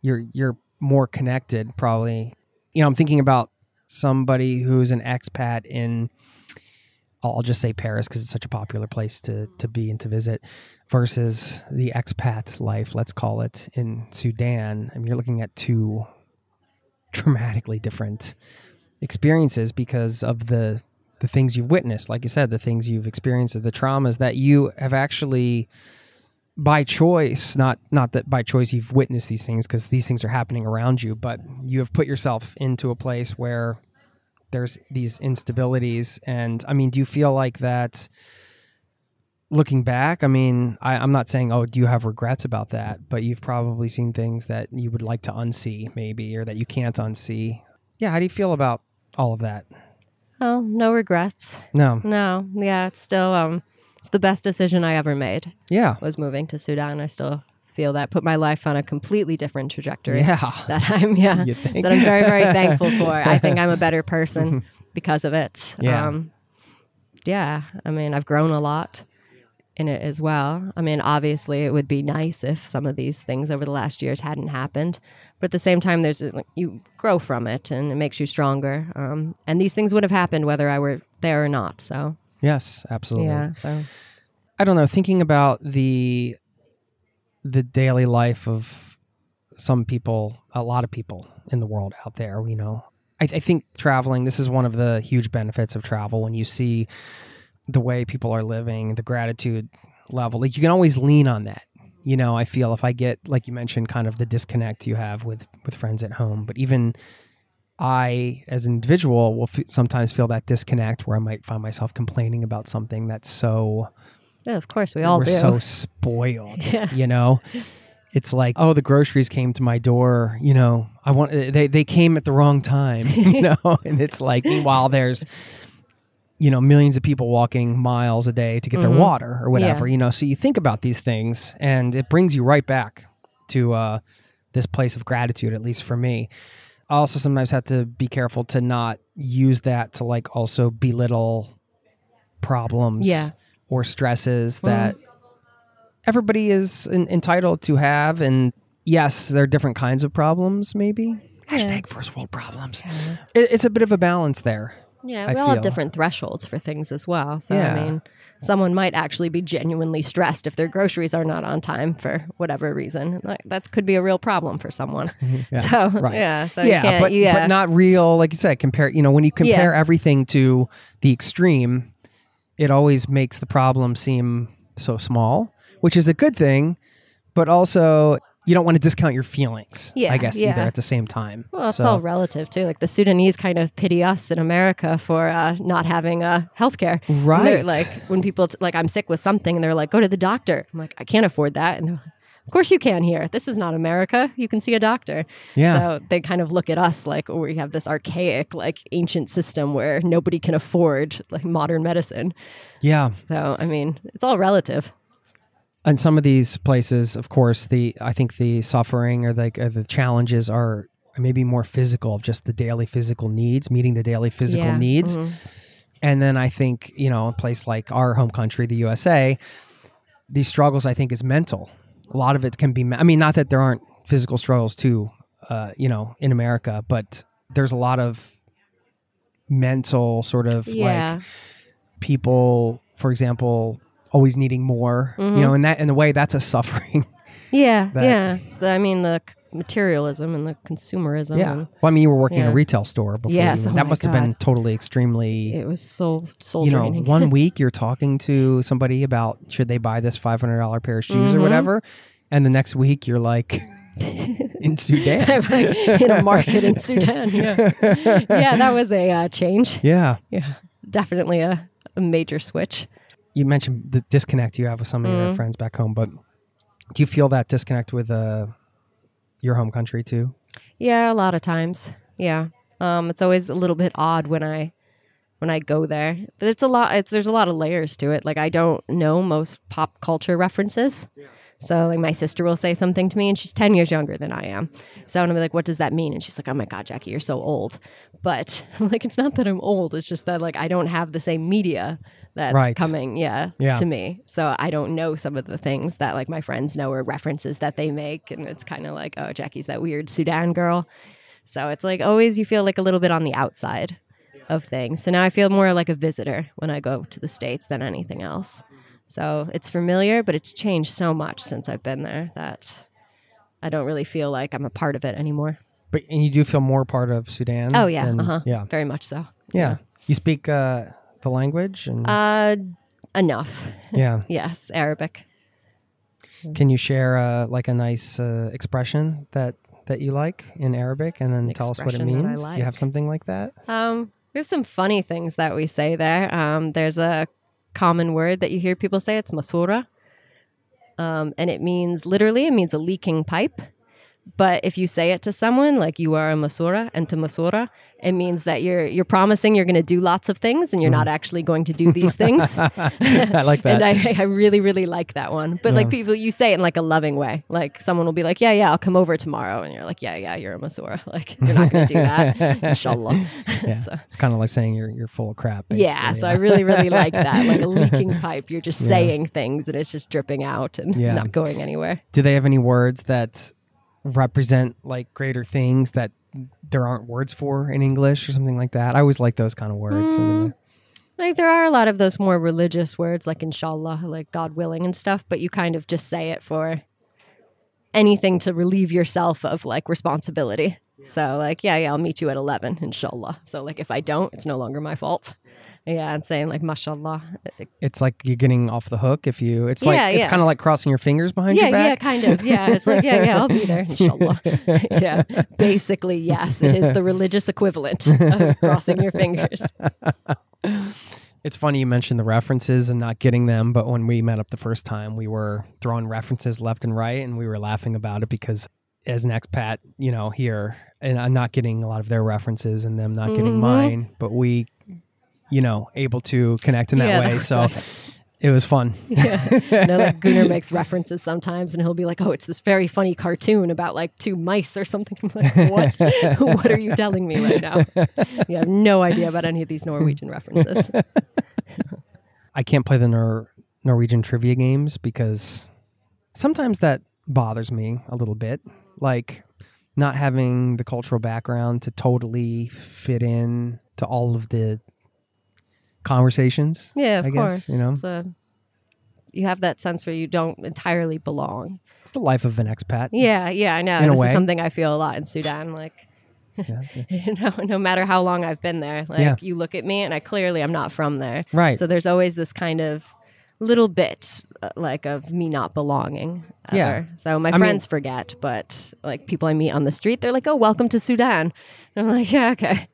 you're you're more connected. Probably, you know, I'm thinking about somebody who's an expat in. I'll just say Paris because it's such a popular place to to be and to visit, versus the expat life. Let's call it in Sudan. I mean, you're looking at two dramatically different experiences because of the the things you've witnessed like you said the things you've experienced the traumas that you have actually by choice not not that by choice you've witnessed these things because these things are happening around you but you have put yourself into a place where there's these instabilities and i mean do you feel like that looking back i mean I, i'm not saying oh do you have regrets about that but you've probably seen things that you would like to unsee maybe or that you can't unsee yeah how do you feel about all of that Oh, no regrets. no No. Yeah, it's still um it's the best decision I ever made yeah was moving to Sudan. I still feel that put my life on a completely different trajectory. yeah That I'm yeah. That I'm very, very thankful for. I think I'm a better person because of it. Yeah. Um yeah. I mean, I've grown a lot in it as well. I mean, obviously, it would be nice if some of these things over the last years hadn't happened, but at the same time, there's like, you grow from it, and it makes you stronger. Um, and these things would have happened whether I were there or not. So yes absolutely yeah, so I don't know, thinking about the the daily life of some people, a lot of people in the world out there, you know. I, I think traveling, this is one of the huge benefits of travel when you see the way people are living, the gratitude level. Like you can always lean on that. You know, I feel if I get like you mentioned kind of the disconnect you have with with friends at home, but even I, as an individual, will f- sometimes feel that disconnect where I might find myself complaining about something that's so yeah, of course we all we're do. so spoiled. Yeah. You know, it's like, oh, the groceries came to my door. You know, I want they they came at the wrong time. You know, and it's like meanwhile there's you know millions of people walking miles a day to get their water or whatever. Mm-hmm. Yeah. You know, so you think about these things, and it brings you right back to uh, this place of gratitude. At least for me. I also sometimes have to be careful to not use that to like also belittle problems Yeah. Or stresses that everybody is en- entitled to have. And yes, there are different kinds of problems, maybe. Hashtag first world problems. It, it's a bit of a balance there. Yeah, I we all have different thresholds for things as well. So Yeah. I mean, someone might actually be genuinely stressed if their groceries are not on time for whatever reason. Like, that could be a real problem for someone. So Right. yeah, so you yeah, but yeah, but not real. Like you said, compare. You know, when you compare Yeah. everything to the extreme, it always makes the problem seem so small, which is a good thing. But also, you don't want to discount your feelings. Yeah, I guess yeah. either at the same time. Well, it's So- all relative too. Like the Sudanese kind of pity us in America for uh, not having uh, health care. Right. Like when people t- like I'm sick with something and they're like, go to the doctor. I'm like, I can't afford that. And they're like, of course you can here. This is not America. You can see a doctor. Yeah. So they kind of look at us like oh, we have this archaic, like ancient system where nobody can afford like modern medicine. yeah. So I mean, it's all relative. And some of these places, of course, the I think the suffering or like uh, the challenges are maybe more physical, of just the daily physical needs, meeting the daily physical Yeah, needs. mhm. And then I think you know, a place like our home country, the USA, these struggles I think is mental. A lot of it can be. I mean, not that there aren't physical struggles too, uh, you know, in America, but there's a lot of mental sort of Yeah. like people, for example, always needing more. You know, and that in a way, that's a suffering. Yeah. That- yeah. I mean, the materialism and the consumerism. yeah. and- Well, I mean, you were working in a retail store before. Yes, you- oh that must have been totally extremely. It was so soul you know, draining. one week you're talking to somebody about should they buy this five hundred dollar pair of shoes Mm-hmm. or whatever, and the next week you're like, in Sudan. in a market in Sudan. Yeah, yeah, that was a uh, change. yeah. Yeah, definitely a, a major switch. You mentioned the disconnect you have with some of Mm-hmm. your friends back home, but do you feel that disconnect with uh, your home country too? Yeah, a lot of times. Yeah, um, it's always a little bit odd when I when I go there, but it's a lot. It's there's a lot of layers to it. Like I don't know most pop culture references. Yeah. So like my sister will say something to me, and she's ten years younger than I am. So I'm gonna be like, "What does that mean?" And she's like, "Oh my god, Jacqui, you're so old." But like, it's not that I'm old. It's just that like I don't have the same media that's Right. coming, yeah, Yeah. to me. So I don't know some of the things that like my friends know or references that they make, and it's kind of like, "Oh, Jacqui's that weird Sudan girl." So it's like always you feel like a little bit on the outside of things. So now I feel more like a visitor when I go to the States than anything else. So it's familiar, but it's changed so much since I've been there that I don't really feel like I'm a part of it anymore. But and you do feel more part of Sudan. Oh yeah, than- uh huh. yeah, very much so. yeah. You speak uh, the language, and Uh, enough. yeah. Yes, Arabic. Can you share uh, like a nice uh, expression that that you like in Arabic, and then tell us what it Expression that I means? You have something like that? Um, we have some funny things that we say there. Um, there's a common word that you hear people say. It's masura. Um, and it means literally, it means a leaking pipe. But if you say it to someone like you are a masura and to masura, it means that you're you're promising you're going to do lots of things and you're not mm-hmm. actually going to do these things. I like that. and I, I really really like that one. But like people, you say it in like a loving way. Like someone will be like, "Yeah, yeah, I'll come over tomorrow," and you're like, "Yeah, yeah, you're a masura. Like you're not going to do that, inshallah." yeah. so- It's kind of like saying you're you're full of crap. Basically. yeah, so I really, really like that. Like a leaking pipe. You're just saying things and it's just dripping out and Yeah. not going anywhere. Do they have any words that represent like greater things that there aren't words for in English or something like that? I always like those kind of words. Mm. Like there are a lot of those more religious words like inshallah, like God willing and stuff, but you kind of just say it for anything to relieve yourself of like responsibility. So like, yeah, yeah, I'll meet you at 11, inshallah. So like if I don't, it's no longer my fault. Yeah, and saying like mashallah. it's like you're getting off the hook if you. It's like Yeah, it's yeah. kind of like crossing your fingers behind Yeah, your back. yeah, kind of. Yeah, it's like, yeah, yeah, I'll be there, inshallah. yeah, basically, yes, it is the religious equivalent of crossing your fingers. It's funny you mentioned the references and not getting them, but when we met up the first time, we were throwing references left and right, and we were laughing about it because as an expat, you know, here, and I'm not getting a lot of their references and them not getting Mm-hmm. mine, but we, you know, able to connect in that Yeah, way. that's so nice. it was fun. You know, like Gunnar makes references sometimes, and he'll be like, "Oh, it's this very funny cartoon about like two mice or something." I'm like, "What? what are you telling me right now?" You have no idea about any of these Norwegian references. I can't play the Nor- Norwegian trivia games because sometimes that bothers me a little bit. Like not having the cultural background to totally fit in to all of the conversations. Yeah, of I course. guess, you know? It's a- you have that sense where you don't entirely belong. It's the life of an expat. Yeah, yeah, I know. In this is something I feel a lot in Sudan. Like, Yeah, it. no, no matter how long I've been there, like Yeah. you look at me and I clearly I'm not from there. Right. So there's always this kind of little bit uh, like of me not belonging. Yeah. So my I mean- friends forget, but like people I meet on the street, they're like, "Oh, welcome to Sudan." And I'm like, "Yeah, okay."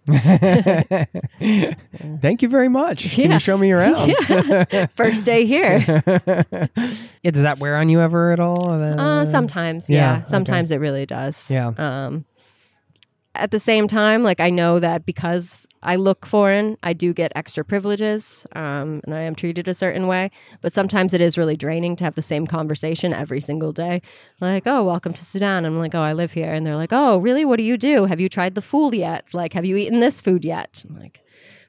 Thank you very much. Can you show me around? yeah. First day here. Yeah, does that wear on you ever at all? Uh, sometimes, yeah, yeah. okay. Sometimes it really does. Yeah. Um, at the same time, like I know that because I look foreign, I do get extra privileges, um, and I am treated a certain way. But sometimes it is really draining to have the same conversation every single day. Like, oh, welcome to Sudan. I'm like, oh, I live here, and they're like, oh, really? What do you do? Have you tried the ful yet? Like, have you eaten this food yet? I'm like,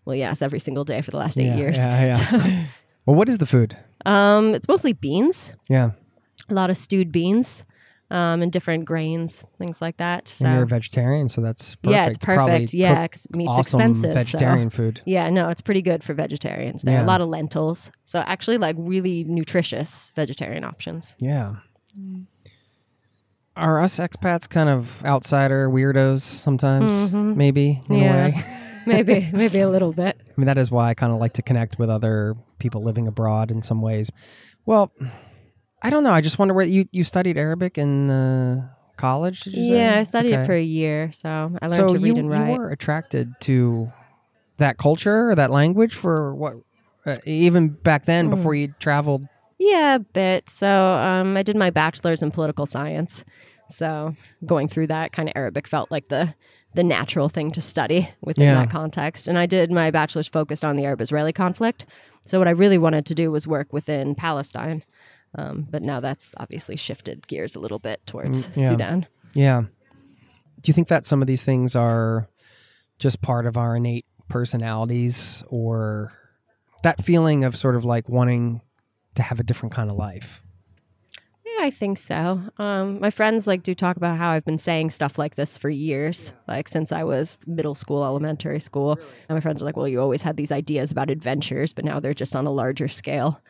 well, yes, every single day for the last eight yeah, years. Yeah, yeah. well, what is the food? Um, it's mostly beans, Yeah. a lot of stewed beans. Um, and different grains, things like that. So And you're a vegetarian, so that's perfect. Yeah, it's Probably perfect. Yeah, cook 'cause meat's awesome expensive, so- Vegetarian food. Yeah, no, it's pretty good for vegetarians. There are Yeah. a lot of lentils. So actually like really nutritious vegetarian options. Yeah. Are us expats kind of outsider weirdos sometimes? Maybe in Mm-hmm. Yeah. a way. Maybe maybe a little bit. I mean, that is why I kind of like to connect with other people living abroad in some ways. Well, I don't know. I just wonder where you, you studied Arabic in uh, college? Did you say? Yeah, I studied Okay. it for a year, so I learned so to read you, and you write. were attracted to that culture or that language for what? Uh, even back then, Mm. before you traveled. Yeah, a bit. So um, I did my bachelor's in political science. So going through that kind of Arabic felt like the the natural thing to study within Yeah. that context. And I did my bachelor's focused on the Arab-Israeli conflict. So what I really wanted to do was work within Palestine. Um, but now that's obviously shifted gears a little bit towards Mm, yeah. Sudan. Yeah. Do you think that some of these things are just part of our innate personalities or that feeling of sort of like wanting to have a different kind of life? Yeah, I think so. Um, my friends like do talk about how I've been saying stuff like this for years, like since I was middle school, elementary school. And my friends are like, "Well, you always had these ideas about adventures, but now they're just on a larger scale."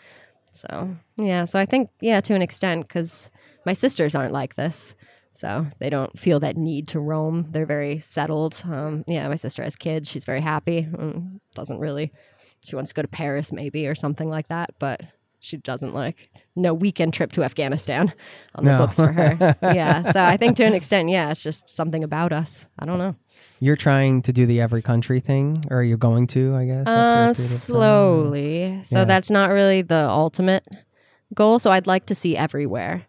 So yeah, so I think yeah, to an extent, because my sisters aren't like this, so they don't feel that need to roam. They're very settled. Um, yeah, my sister has kids; she's very happy. Mm, doesn't really. She wants to go to Paris, maybe, or something like that, but she doesn't like no weekend trip to Afghanistan on the No. books for her. yeah. So I think to an extent, yeah, it's just something about us. I don't know. You're trying to do the every country thing, or you're going to, I guess. Uh, time? slowly. So Yeah. that's not really the ultimate goal. So I'd like to see everywhere,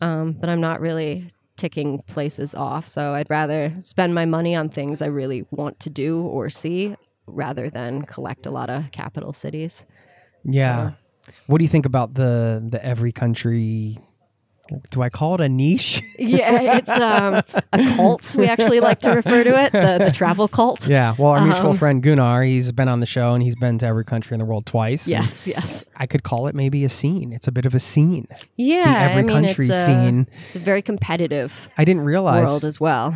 um, but I'm not really ticking places off. So I'd rather spend my money on things I really want to do or see rather than collect a lot of capital cities. Yeah. What do you think about the the every country? Do I call it a niche? Yeah, it's um, a cult. We actually like to refer to it the, the travel cult. yeah. Well, our mutual Um, friend Gunnar, he's been on the show and he's been to every country in the world twice. Yes, yes. I could call it maybe a scene. It's a bit of a scene. Yeah, the every I mean, country it's a, scene. It's a very competitive I didn't realize. world as well.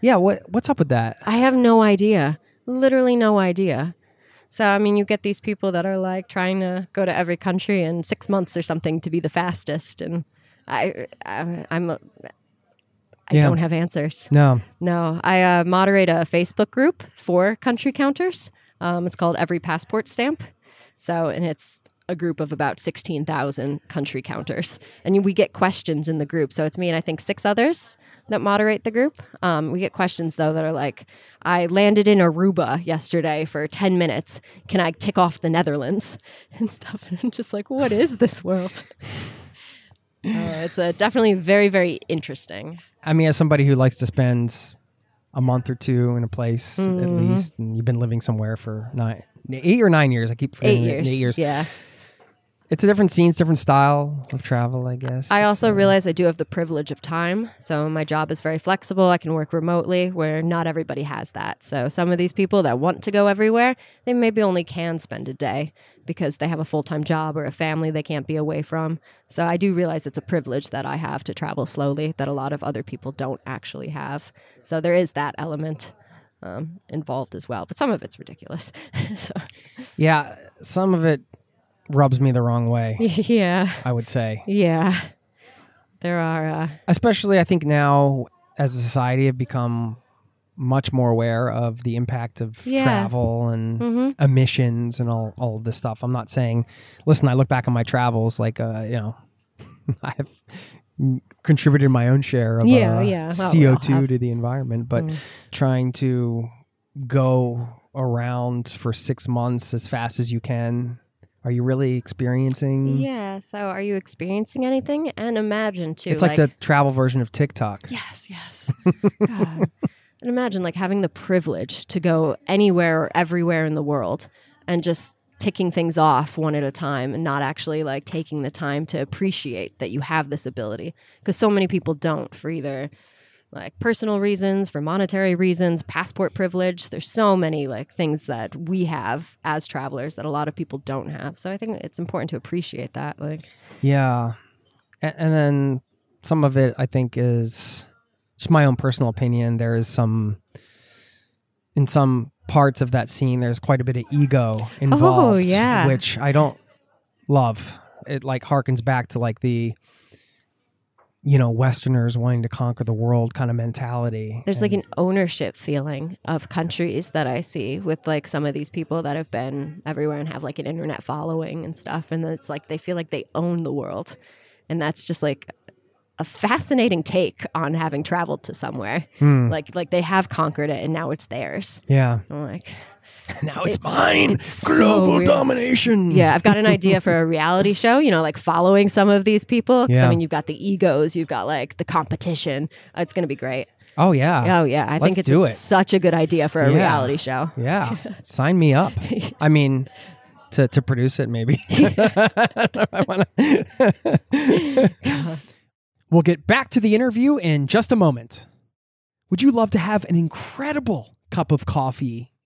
yeah. What What's up with that? I have no idea. Literally no idea. So I mean, you get these people that are like trying to go to every country in six months or something to be the fastest, and I, I I'm, a, I Yeah. don't have answers. No. No, I uh, moderate a Facebook group for country counters. Um, it's called Every Passport Stamp. So, and it's a group of about 16,000 country counters. And we get questions in the group. So it's me and I think six others that moderate the group. Um, we get questions, though, that are like, I landed in Aruba yesterday for 10 minutes. Can I tick off the Netherlands? And stuff. And I'm just like, what is this world? Uh, it's uh, definitely very, very interesting. I mean, as somebody who likes to spend a month or two in a place at Mm-hmm. least, and you've been living somewhere for nine, eight or nine years. I keep Eight forgetting it. years. Eight years. Yeah. It's a different scenes, different style of travel, I guess. I also uh, realize I do have the privilege of time. So my job is very flexible. I can work remotely where not everybody has that. So some of these people that want to go everywhere, they maybe only can spend a day because they have a full time job or a family they can't be away from. So I do realize it's a privilege that I have to travel slowly that a lot of other people don't actually have. So there is that element um, involved as well. But some of it's ridiculous. so, Yeah, some of it rubs me the wrong way. yeah. I would say, Yeah. There are. Uh, especially I think now as a society have become much more aware of the impact of Yeah. travel and mhm. emissions and all, all of this stuff. I'm not saying, listen, I look back on my travels, like, uh, you know, I have contributed my own share of Yeah, uh, yeah. Well, CO2 have. to the environment, but Mm. trying to go around for six months as fast as you can. Are you really experiencing? Yeah. So, are you experiencing anything? And imagine too. It's like, the travel version of TikTok. yes, yes. God. And imagine like having the privilege to go anywhere or everywhere in the world, and just ticking things off one at a time, and not actually like taking the time to appreciate that you have this ability. Because so many people don't for either like personal reasons, for monetary reasons, passport privilege. There's so many like things that we have as travelers that a lot of people don't have. So I think it's important to appreciate that. Like, Yeah. A- And then some of it, I think, is just my own personal opinion. There is some, in some parts of that scene, there's quite a bit of ego oh, involved. Oh, yeah. Which I don't love. It like harkens back to like the, you know, Westerners wanting to conquer the world kind of mentality. there's like an ownership feeling of countries that I see with like some of these people that have been everywhere and have like an internet following and stuff. And it's like they feel like they own the world. And that's just like a fascinating take on having traveled to somewhere. Hmm. Like like they have conquered it and now it's theirs. Yeah. I'm like, Now it's, It's- mine. it's Global weird. domination. yeah, I've got an idea for a reality show, you know, like following some of these people. Yeah. I mean, you've got the egos, you've got like the competition. Uh, it's going to be great. Oh yeah. Oh, yeah. I Let's think it's do it. such a good idea for a Yeah. reality show. Yeah. Sign me up. I mean, to to produce it maybe. I wanna- we'll get back to the interview in just a moment. Would you love to have an incredible cup of coffee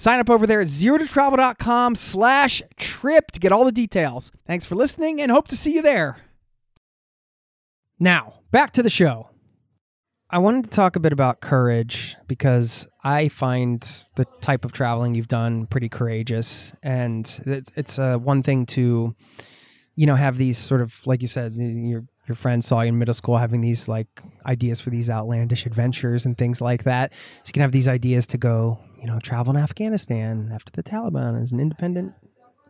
sign up over there at zerototravel.com slash trip to get all the details. Thanks for listening and hope to see you there. Now, back to the show. I wanted to talk a bit about courage because I find the type of traveling you've done pretty courageous, and it's, uh, one thing to, you know, have these sort of like you said, your your friends saw you in middle school having these like ideas for these outlandish adventures and things like that. So you can have these ideas to go, you know, travel in Afghanistan after the Taliban as an independent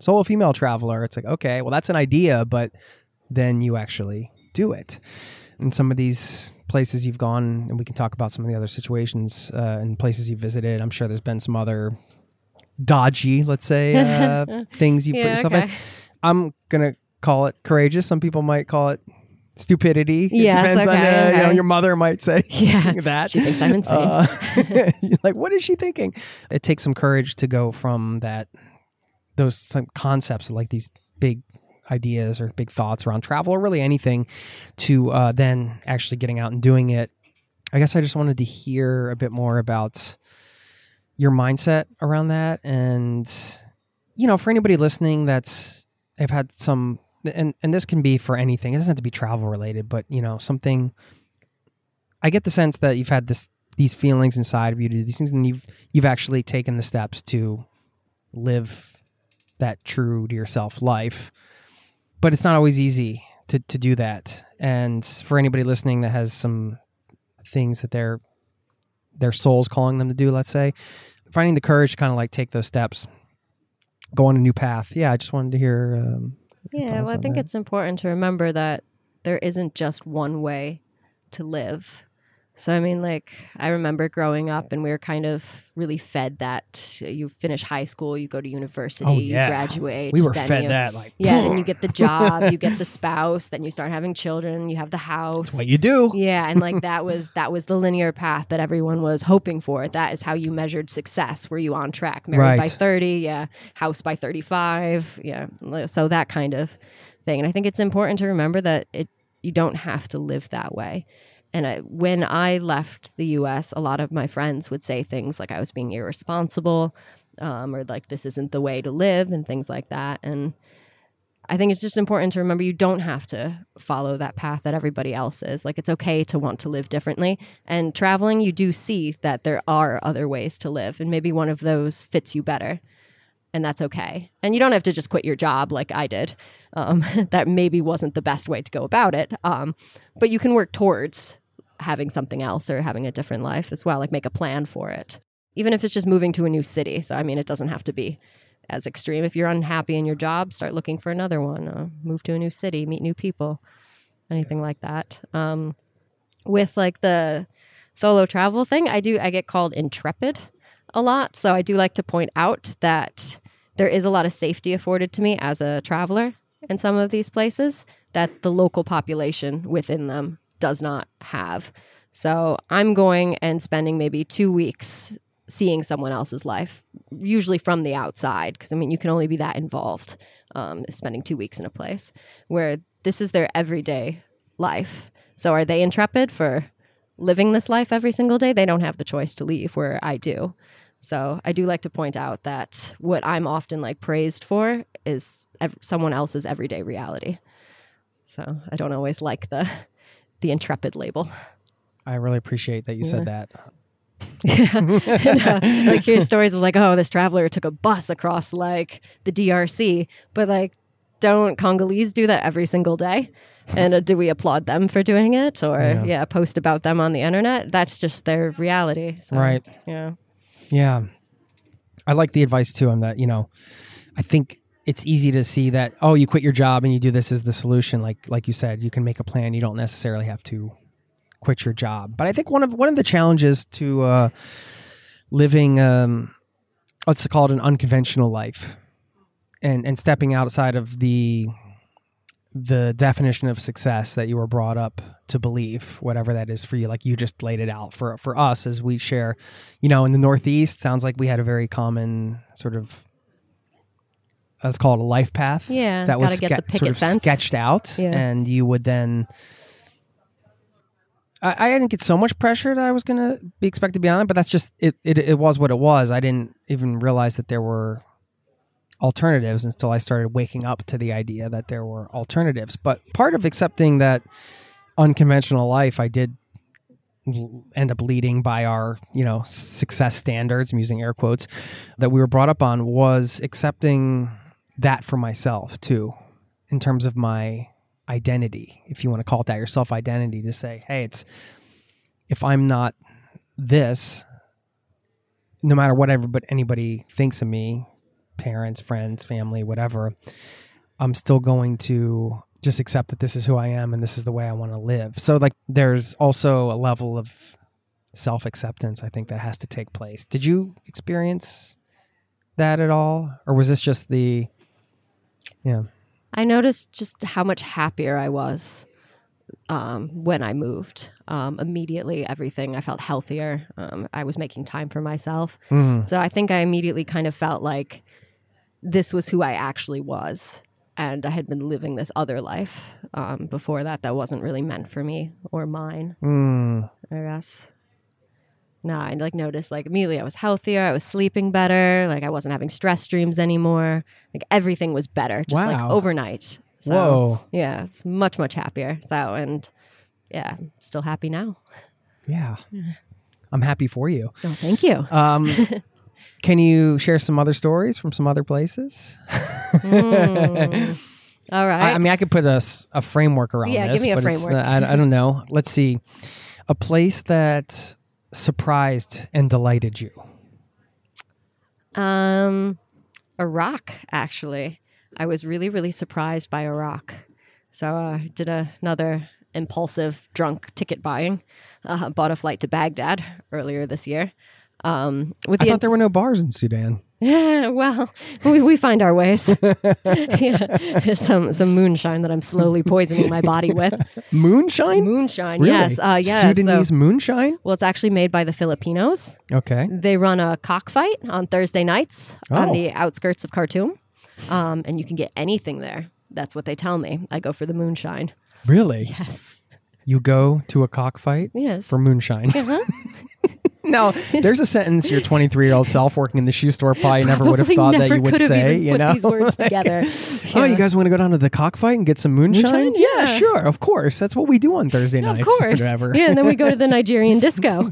solo female traveler. It's like okay, well that's an idea, but then you actually do it. And some of these places you've gone, and we can talk about some of the other situations uh, and places you've visited. I'm sure there's been some other dodgy, let's say, uh, things you put Yeah, yourself in. I'm gonna call it courageous. Some people might call it stupidity. It Yes, depends on okay, uh, you know your mother might say Yeah. that. She thinks I'm insane. Uh, you're like, what is she thinking? It takes some courage to go from that those some concepts like these big ideas or big thoughts around travel or really anything to uh, then actually getting out and doing it. I guess I just wanted to hear a bit more about your mindset around that and you know for anybody listening that's i've had some and and this can be for anything. It doesn't have to be travel related but you know something i get the sense that you've had this these feelings inside of you to do these things and you've you've actually taken the steps to live that true to yourself life. But it's not always easy to to do that. And for anybody listening that has some things that they're their soul's calling them to do let's say finding the courage to kind of like take those steps go on a new path. Yeah i just wanted to hear um, Yeah, well, I think that. it's important to remember that there isn't just one way to live. So, I mean, like, I remember growing up and we were kind of really fed that you finish high school, you go to university, Oh, yeah. you graduate. we were then fed you, that like Yeah, then you get the job, you get the spouse, then you start having children, you have the house. what you do Yeah, and like that was that was the linear path that everyone was hoping for. That is how you measured success. Were you on track? Married by 30, yeah, house by 35, yeah. So that kind of thing. And I think it's important to remember that it you don't have to live that way. And I, when I left the US, a lot of my friends would say things like I was being irresponsible um, or like this isn't the way to live and things like that. And I think it's just important to remember you don't have to follow that path that everybody else is. Like it's okay to want to live differently. And traveling, you do see that there are other ways to live, and maybe one of those fits you better. And that's okay. And you don't have to just quit your job like I did. Um, that maybe wasn't the best way to go about it. Um, but you can work towards having something else or having a different life as well, like make a plan for it. Even if it's just moving to a new city. So, I mean, it doesn't have to be as extreme. If you're unhappy in your job, start looking for another one. Uh, move to a new city, meet new people, anything like that. Um, with like the solo travel thing, I do I get called intrepid a lot, so I do like to point out that there is a lot of safety afforded to me as a traveler in some of these places that the local population within them does not have. So I'm going and spending maybe two weeks seeing someone else's life, usually from the outside, because I mean, you can only be that involved um, spending two weeks in a place where this is their everyday life. So are they intrepid for living this life every single day? They don't have the choice to leave, where I do. So I do like to point out that what I'm often like praised for is ev- someone else's everyday reality. So I don't always like the the intrepid label. I really appreciate that you said that. yeah. like hear stories of like, oh, this traveler took a bus across like the DRC, but like, don't Congolese do that every single day? And uh, do we applaud them for doing it, or yeah. yeah. post about them on the internet? That's just their reality, so, right? Yeah, yeah. I like the advice too on that. You know, I think it's easy to see that oh, you quit your job and you do this as the solution. Like like you said, you can make a plan. You don't necessarily have to quit your job. But I think one of one of the challenges to uh, living, um, let's call it an unconventional life, and and stepping outside of the the definition of success that you were brought up to believe, whatever that is for you. Like you just laid it out for for us as we share. You know, in the Northeast, sounds like we had a very common sort of let's call it a life path. Yeah, that was ske- sort of fence. sketched out, yeah. and you would then I, I didn't get so much pressure that I was going to be expected to be on it, but that's just it, it. It was what it was. I didn't even realize that there were alternatives until I started waking up to the idea that there were alternatives. But part of accepting that unconventional life, I did end up leading by our you know success standards. I'm using air quotes that we were brought up on was accepting that for myself too, in terms of my identity, if you want to call it that, your self identity, to say, hey, it's if I'm not this, no matter whatever but anybody thinks of me, parents, friends, family, whatever, I'm still going to just accept that this is who I am and this is the way I want to live. So like there's also a level of self acceptance I think that has to take place. Did you experience that at all? Or was this just the yeah. I noticed just how much happier I was um, when I moved. Um, immediately, everything I felt healthier. Um, I was making time for myself. Mm. So I think I immediately kind of felt like this was who I actually was. And I had been living this other life um, before that that wasn't really meant for me or mine. Mm. I guess no, I like noticed like immediately I was healthier, I was sleeping better, like I wasn't having stress dreams anymore. Like everything was better just wow. like overnight. So, Whoa. Yeah, it's much much happier. So and yeah, still happy now. Yeah. I'm happy for you. Oh, thank you. Um, can you share some other stories from some other places? mm. All right. I, I, mean, I could put a, a framework around yeah, this. give me a framework. Uh, I, I don't know. Let's see. A place that surprised and delighted you? Um, Iraq, actually. I was really, really surprised by Iraq. So I uh, did a, another impulsive drunk ticket buying. Uh, bought a flight to Baghdad earlier this year. Um, with I the thought there were no bars in Sudan. Yeah, well, we, we find our ways. yeah. Some some moonshine that I'm slowly poisoning my body with. Moonshine? Moonshine, really? yes. Uh, yeah, Sudanese so, moonshine? Well, it's actually made by the Filipinos. Okay. They run a cockfight on Thursday nights oh. on the outskirts of Khartoum. Um, and you can get anything there. That's what they tell me. I go for the moonshine. Really? Yes. You go to a cockfight? Yes. For moonshine. Uh-huh. no, there's a sentence your 23 year old self working in the shoe store probably never would have thought that you would say. You put know, these words Like, together. Oh, you guys want to go down to the cockfight and get some moonshine? Moonshine? Yeah, Yeah. sure, of course. That's what we do on Thursday nights. Of course. Yeah, and then we go to the Nigerian disco.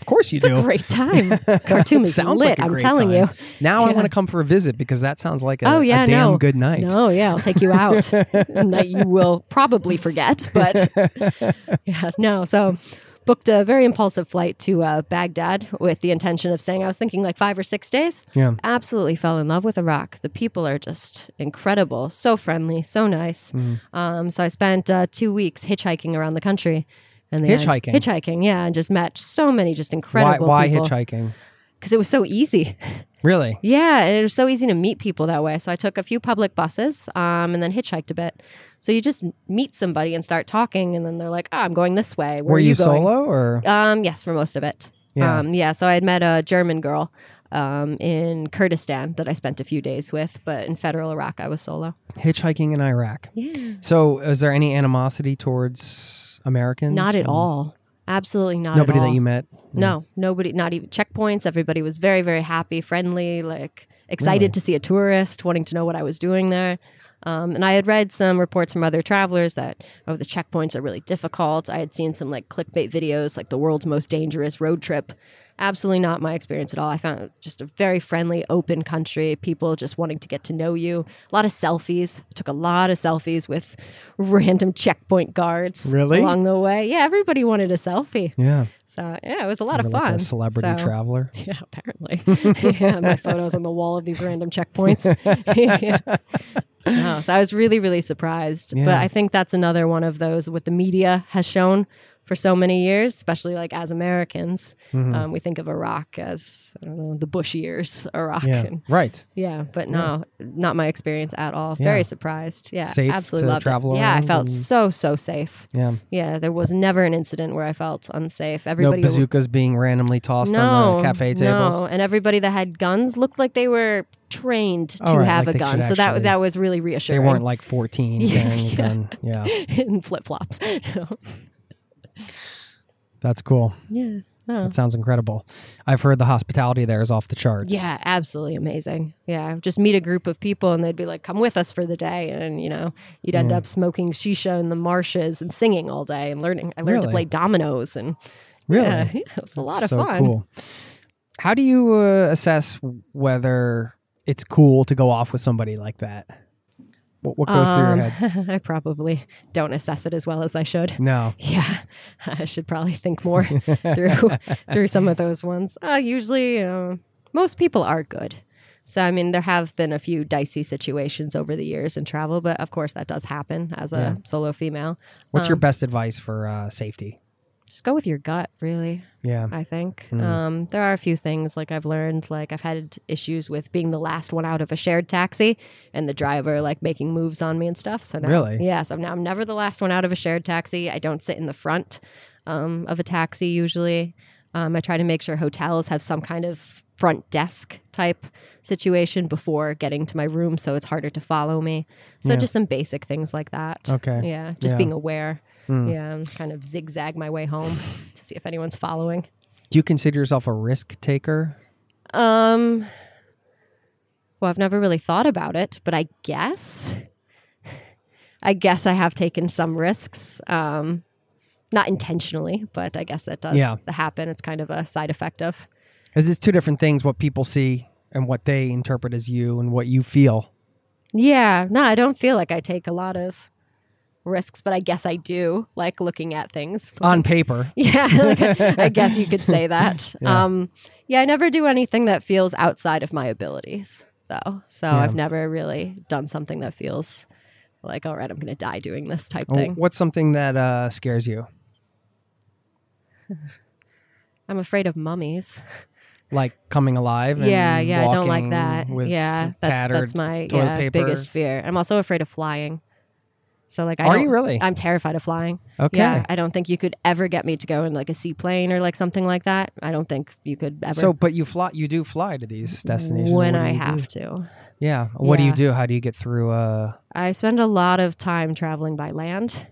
Of course you It's do. a great time. Khartoum is Sounds lit. like a I'm great telling time. you. Now I want to come for a visit because that sounds like a, oh yeah, a damn no. good night. No, yeah, I'll take you out. you will probably forget, but yeah, no. So booked a very impulsive flight to uh, Baghdad with the intention of staying. I was thinking like five or six days. Yeah. Absolutely fell in love with Iraq. The people are just incredible, so friendly, so nice. Mm-hmm. Um, so I spent uh, two weeks hitchhiking around the country. And the end- Hitchhiking? hitchhiking, yeah, and just met so many just Why, incredible why people. hitchhiking? Because it was so easy. Really? Yeah, and it was so easy to meet people that way. So I took a few public buses um, and then hitchhiked a bit. So you just meet somebody and start talking, and then they're like, "Oh, I'm going this way." Where Were are you, you, going? solo or? Um, yes, for most of it. Yeah. Um, yeah. So I had met a German girl um, in Kurdistan that I spent a few days with, but in federal Iraq, I was solo. hitchhiking in Iraq. Yeah. So, is there any animosity towards Americans? Not at Or all. Absolutely not. Nobody at all. that you met. No, nobody, not even checkpoints. Everybody was very, very happy, friendly, like excited Really? to see a tourist, wanting to know what I was doing there. Um, and I had read some reports from other travelers that, oh, the checkpoints are really difficult. I had seen some like clickbait videos, like the world's most dangerous road trip. Absolutely not my experience at all. I found just a very friendly, open country, people just wanting to get to know you. A lot of selfies. I took a lot of selfies with random checkpoint guards Really? along the way. Yeah, everybody wanted a selfie. Yeah. So yeah, it was a lot of You're fun. like a celebrity So- traveler. Yeah, apparently. yeah, my photos on the wall of these random checkpoints. yeah. No, so I was really, really surprised. But I think that's another one of those what the media has shown for so many years, especially like as Americans. Mm-hmm. Um, we think of Iraq as I don't know the Bush years, Iraq. Yeah. And, Right. yeah, but no, not my experience at all. Yeah. Very surprised. Yeah, Safe absolutely to loved travel it. Yeah, I felt so so safe. Yeah. Yeah, there was never an incident where I felt unsafe. Everybody No bazookas being randomly tossed on the cafe tables. no, and everybody that had guns looked like they were trained to Oh, right, have like a gun. So that that was really reassuring. They weren't like 14 Yeah, carrying a gun. Yeah. in flip flops. That's cool. yeah. Oh. That sounds incredible. I've heard the hospitality there is off the charts. Yeah, absolutely amazing. Yeah, just meet a group of people and they'd be like, "Come with us for the day," and you know, you'd end Yeah. up smoking shisha in the marshes and singing all day and learning. I learned to play dominoes and Really? yeah, yeah, it was a lot so of fun. cool. How do you uh, assess whether it's cool to go off with somebody like that? What, what goes through your Um, head? I probably don't assess it as well as I should. No. Yeah, I should probably think more through through some of those ones. Uh, usually, uh, most people are good. So I mean, there have been a few dicey situations over the years in travel, but of course that does happen as a Yeah. solo female. What's your Um, best advice for uh, safety? Just go with your gut, really. Yeah. I think Mm. um, there are a few things like I've learned. Like I've had issues with being the last one out of a shared taxi, and the driver like making moves on me and stuff. So now, Really? yeah. So now I'm never the last one out of a shared taxi. I don't sit in the front um, of a taxi usually. Um, I try to make sure hotels have some kind of front desk type situation before getting to my room, so it's harder to follow me. So Yeah. just some basic things like that. Okay. Yeah, just Yeah. being aware. Hmm. Yeah, and kind of zigzag my way home to see if anyone's following. Do you consider yourself a risk taker? Um, well, I've never really thought about it, but I guess, I guess I have taken some risks. Um, not intentionally, but I guess that does Yeah. happen. It's kind of a side effect of. Is this two different things? What people see and what they interpret as you, and what you feel. Yeah, no, I don't feel like I take a lot of risks, but I guess I do. Like looking at things On paper, Yeah, like, I guess you could say that. Yeah. Um, yeah, I never do anything that feels outside of my abilities, though. So Yeah. I've never really done something that feels like, all right, I'm going to die doing this type Oh, thing. what's something that uh, scares you? I'm afraid of mummies. Like coming alive? And yeah, yeah, I don't like that. Yeah, that's that's my yeah, biggest fear. I'm also afraid of flying. So like, I are you really? I'm terrified of flying. Okay. Yeah, I don't think you could ever get me to go in like a seaplane or like something like that. I don't think you could ever. So, but you fly, you do fly to these destinations when I you do? have to. Yeah. What do you do? How do you get through? Uh, I spend a lot of time traveling by land.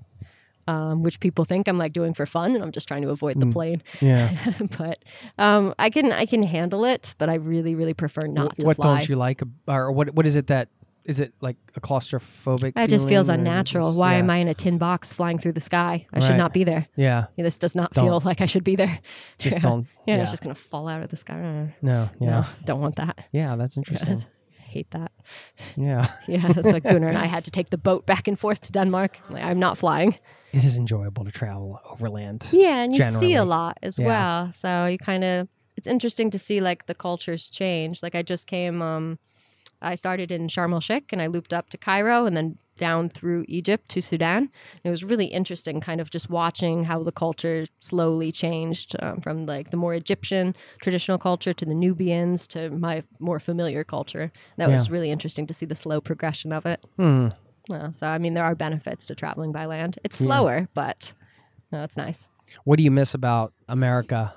um, which people think I'm like doing for fun, and I'm just trying to avoid the plane. Yeah. but um, I can I can handle it, but I really really prefer not to what fly. don't you like, or what? What is it that is it like a claustrophobic? It just feels feeling, or is it unnatural. just- Why yeah. am I in a tin box flying through the sky? I Right. should not be there. Yeah, Yeah, this does not Don't. feel like I should be there. just don't. Yeah, Yeah, it's just gonna fall out of the sky. No, yeah, No, don't want that. yeah. That's interesting. Hate that. Yeah, Yeah, that's like Gunnar and I had to take the boat back and forth to Denmark. Like, I'm not flying. it is enjoyable to travel overland. Yeah, and you see a lot as Yeah. well. So you kind of it's interesting to see like the cultures change. Like I just came um I started in Sharm el Sheikh and I looped up to Cairo and then down through Egypt to Sudan. It was really interesting, kind of just watching how the culture slowly changed um, from like the more Egyptian traditional culture to the Nubians to my more familiar culture. That was really interesting to see the slow progression of it. Uh, so, I mean, there are benefits to traveling by land. It's slower, but no, it's nice. What do you miss about America?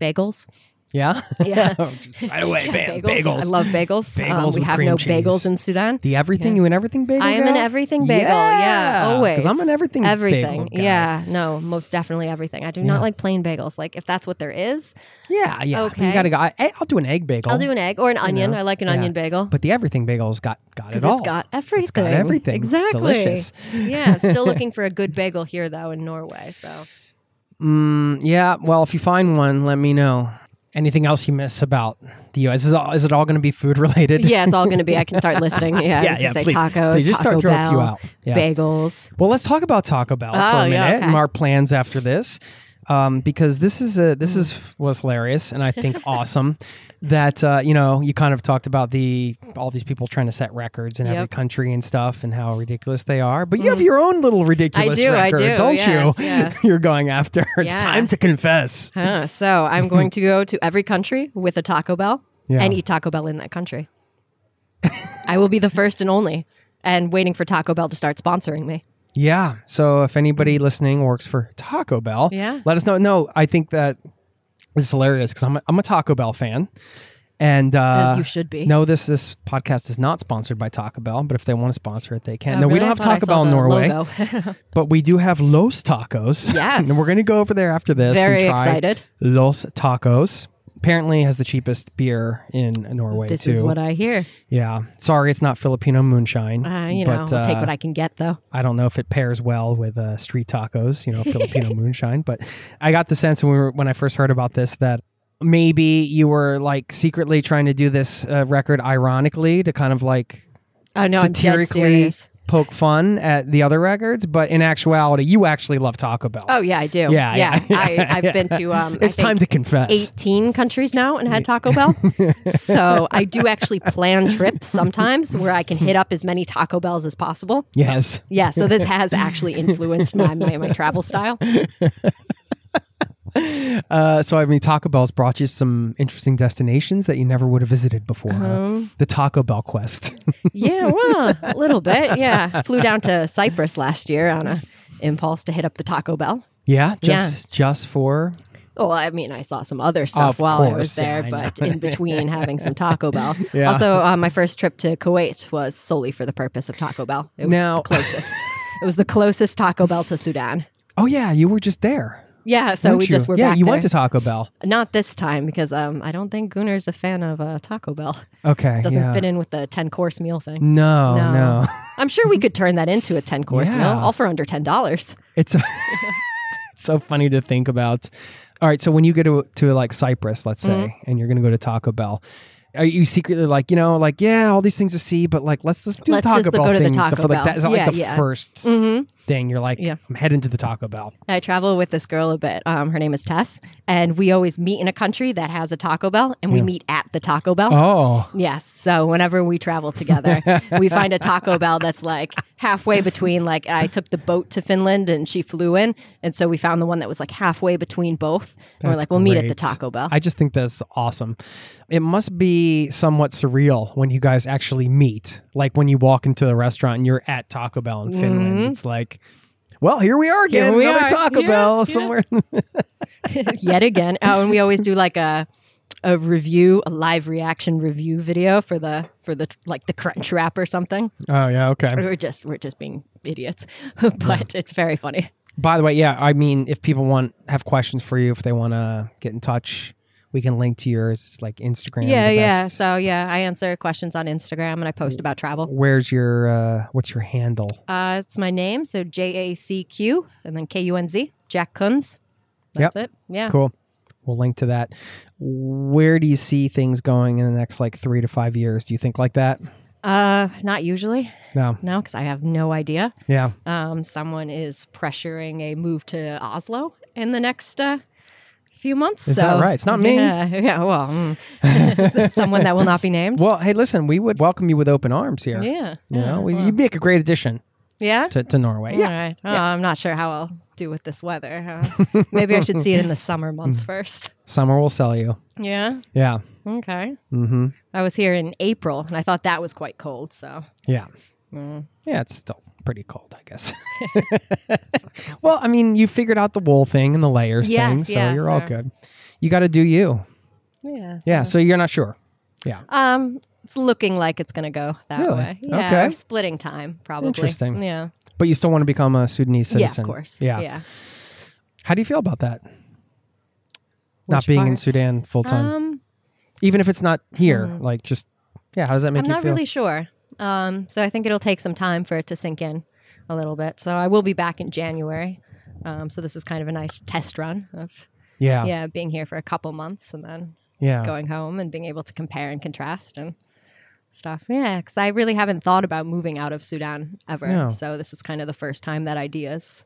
Bagels. Yeah, Yeah. right away, Yeah, bam, bagels. bagels. I love bagels. Um, Bagels we with have no cheese. bagels in Sudan. The everything you an everything bagel. I am an everything bagel. Yeah, always. Because I'm an everything Everything. Yeah. No, most definitely everything. I do Yeah. not like plain bagels. Like if that's what there is, Yeah, yeah. Okay. You gotta go. I, I'll do an egg bagel. I'll do an egg or an onion. know, I like an yeah. onion bagel. But the everything bagel's got got it all. it's got everything. It's got everything. It's Exactly. delicious. yeah. Still looking for a good bagel here though in Norway. So Mm, yeah. Well, if you find one, let me know. Anything else you miss about the U.S. Is, all, is it all going to be food related? yeah, it's all going to be. I can start listing. Yeah, Yeah, yeah, Say please. tacos. Please, just start Taco throwing a few Bell, out. Yeah. Bagels. Well, let's talk about Taco Bell for Oh, a minute yeah, okay. and our plans after this, um, because this is a this is was hilarious and I think awesome that uh, you know you kind of talked about the all these people trying to set records in every country and stuff and how ridiculous they are, but you have your own little ridiculous I do, I do, don't yes, you? yes. You're going after. It's Yeah. time to confess. Huh, so I'm going to go to every country with a Taco Bell Yeah. and eat Taco Bell in that country. I will be the first and only, and waiting for Taco Bell to start sponsoring me. Yeah. So if anybody listening works for Taco Bell, Yeah. let us know. No, I think that this is hilarious because I'm a, I'm a Taco Bell fan, and uh, As you should be. No, this this podcast is not sponsored by Taco Bell, but if they want to sponsor it, they can. Oh, no, we don't have Taco Bell in Norway, but we do have Los Tacos. Yes. and we're going to go over there after this. Very and try excited. Los Tacos. Apparently, has the cheapest beer in Norway this too. is what I hear. yeah, sorry, it's not Filipino moonshine. Uh, you know, but, I'll take uh, what I can get though. I don't know if it pairs well with uh, street tacos, you know, Filipino moonshine. But I got the sense when we were when I first heard about this that maybe you were like secretly trying to do this uh, record ironically to kind of like Oh no, I'm dead satirically serious. Poke fun at the other records, but in actuality, you actually love Taco Bell. Oh yeah, I do. Yeah, yeah, yeah, I, I've yeah. been to. Um, I it's time to confess. 18 countries now and had Taco Bell. so I do actually plan trips sometimes where I can hit up as many Taco Bells as possible. Yes. Yeah, so this has actually influenced my, my, my travel style. Uh, so I mean, Taco Bell's brought you some interesting destinations that you never would have visited before. huh? Um, the Taco Bell quest. Yeah, well, a little bit. Yeah. Flew down to Cyprus last year on a impulse to hit up the Taco Bell. yeah, just just for Well, I mean, I saw some other stuff Of while I course, was yeah, there, I but in between having some Taco Bell. Yeah. Also, uh, my first trip to Kuwait was solely for the purpose of Taco Bell. It was Now- the closest. it was the closest Taco Bell to Sudan. Oh yeah, you were just there. Yeah, so weren't we you? just were yeah, back you went to Taco Bell. Not this time because um, I don't think Gunnar's a fan of uh, Taco Bell. Okay, Doesn't yeah. fit in with the ten course meal thing. No, no, No. I'm sure we could turn that into a ten course Yeah. meal, all for under ten dollars. It's it's so funny to think about. All right, so when you go to to like Cyprus, let's say, Mm-hmm. and you're going to go to Taco Bell. Are you secretly like, you know, like, yeah, all these things to see, but like, let's just do Let's the Taco Bell go to the thing. Taco for, like, Bell. That is that Yeah, like the yeah. 1st Mm-hmm. thing. You're like, Yeah. I'm heading to the Taco Bell. I travel with this girl a bit. Um, her name is Tess, and we always meet in a country that has a Taco Bell, and we meet at the Taco Bell. Oh, Yes. So whenever we travel together, we find a Taco Bell that's like halfway between like I took the boat to Finland and she flew in, and so we found the one that was like halfway between both. And we're That's like, we'll meet at the. Taco Bell. I just think that's awesome. It must be somewhat surreal when you guys actually meet. Like when you walk into a restaurant and you're at Taco Bell in Finland. It's like, well, here we are again. Mm-hmm. Here we another are. Taco Yeah, Bell yeah. somewhere. Yet again. Oh, and we always do like a a review, a live reaction review video for the for the like the crunch wrap or something. oh yeah, okay. We're just we're just being idiots, but it's very funny. By the way, yeah, I mean, if people want have questions for you, if they want to get in touch, we can link to yours, like Instagram. Yeah, yeah. So yeah, I answer questions on Instagram and I post about travel. Where's your uh, what's your handle? Uh, it's my name, so J A C Q and then K U N Z, Jack Kunz. That's it. Yeah. Cool. We'll link to that. Where do you see things going in the next like three to five years? Do you think like that? Uh, not usually. No. No, because I have no idea. Yeah. Um, someone is pressuring a move to Oslo in the next uh, few months. Is so, that right? It's not me. Yeah, yeah. Well, mm. someone that will not be named. Well, hey, listen, we would welcome you with open arms here. yeah. You yeah, know, we, well, you'd make a great addition yeah. to, to Norway. All Yeah. right. Oh, I'm not sure how I'll do with this weather. Uh, maybe I should see it in the summer months first. Summer will sell you. Yeah. Yeah. Okay. Mm-hmm. I was here in April, and I thought that was quite cold. So Yeah. Mm. Yeah, it's still pretty cold, I guess. well, I mean, you figured out the wool thing and the layers Yes, thing, so yeah, you're all good. You got to do you. yeah. Yeah, so you're not sure. Yeah. Um, it's looking like it's going to go that Really? way. Yeah. Okay. splitting time, probably. Interesting. Yeah. But you still want to become a Sudanese citizen. Yeah, of course. Yeah. Yeah. How do you feel about that? not Which being in? Sudan full time. Um, Even if it's not here, like just yeah, how does that make you? I'm not feel? really sure. Um, so I think it'll take some time for it to sink in a little bit. So I will be back in January. Um, so this is kind of a nice test run of yeah. yeah being here for a couple months and then Yeah. going home and being able to compare and contrast and stuff. Yeah, because I really haven't thought about moving out of Sudan ever. No. So this is kind of the first time that idea's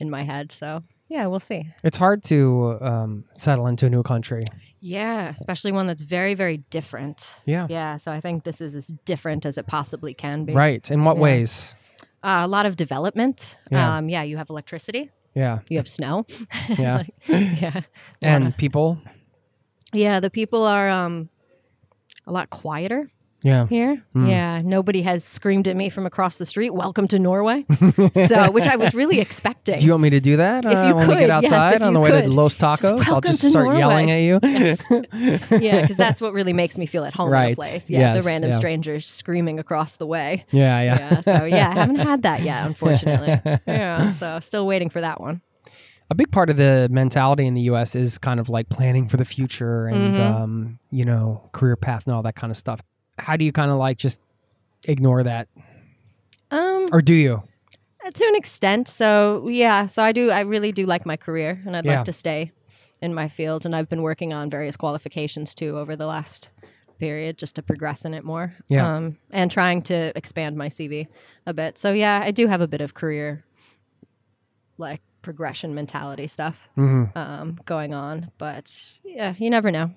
in my head. So yeah, we'll see. It's hard to um, settle into a new country. Yeah, especially one that's very, very different. Yeah. Yeah, so I think this is as different as it possibly can be. Right. In what Yeah. ways? Uh, a lot of development. Yeah. Um, yeah, you have electricity, Yeah. you have snow. Yeah. yeah. and people. Yeah, the people are um, a lot quieter Yeah. here. Hmm. Yeah, nobody has screamed at me from across the street, "Welcome to Norway." so, which I was really expecting. Do you want me to do that If uh, you when we could, get outside if on the way to. Los Tacos? I'll just start Norway. yelling at you. yeah, because that's what really makes me feel at home in Right. a place. Yeah, Yes, the random yeah. strangers screaming across the way. yeah, yeah. Yeah, so yeah, I haven't had that yet, unfortunately. yeah, so still waiting for that one. A big part of the mentality in the U.S. is kind of like planning for the future and Mm-hmm. um, you know career path and all that kind of stuff. How do you kind of like just ignore that, Um, or do you? Uh, to an extent. So yeah, so I do. I really do like my career, and I'd Yeah. like to stay in my field. And I've been working on various qualifications too over the last period, just to progress in it more. Yeah. Um, and trying to expand my CV a bit. So yeah, I do have a bit of career, like progression mentality stuff Mm-hmm. um, going on. But yeah, you never know.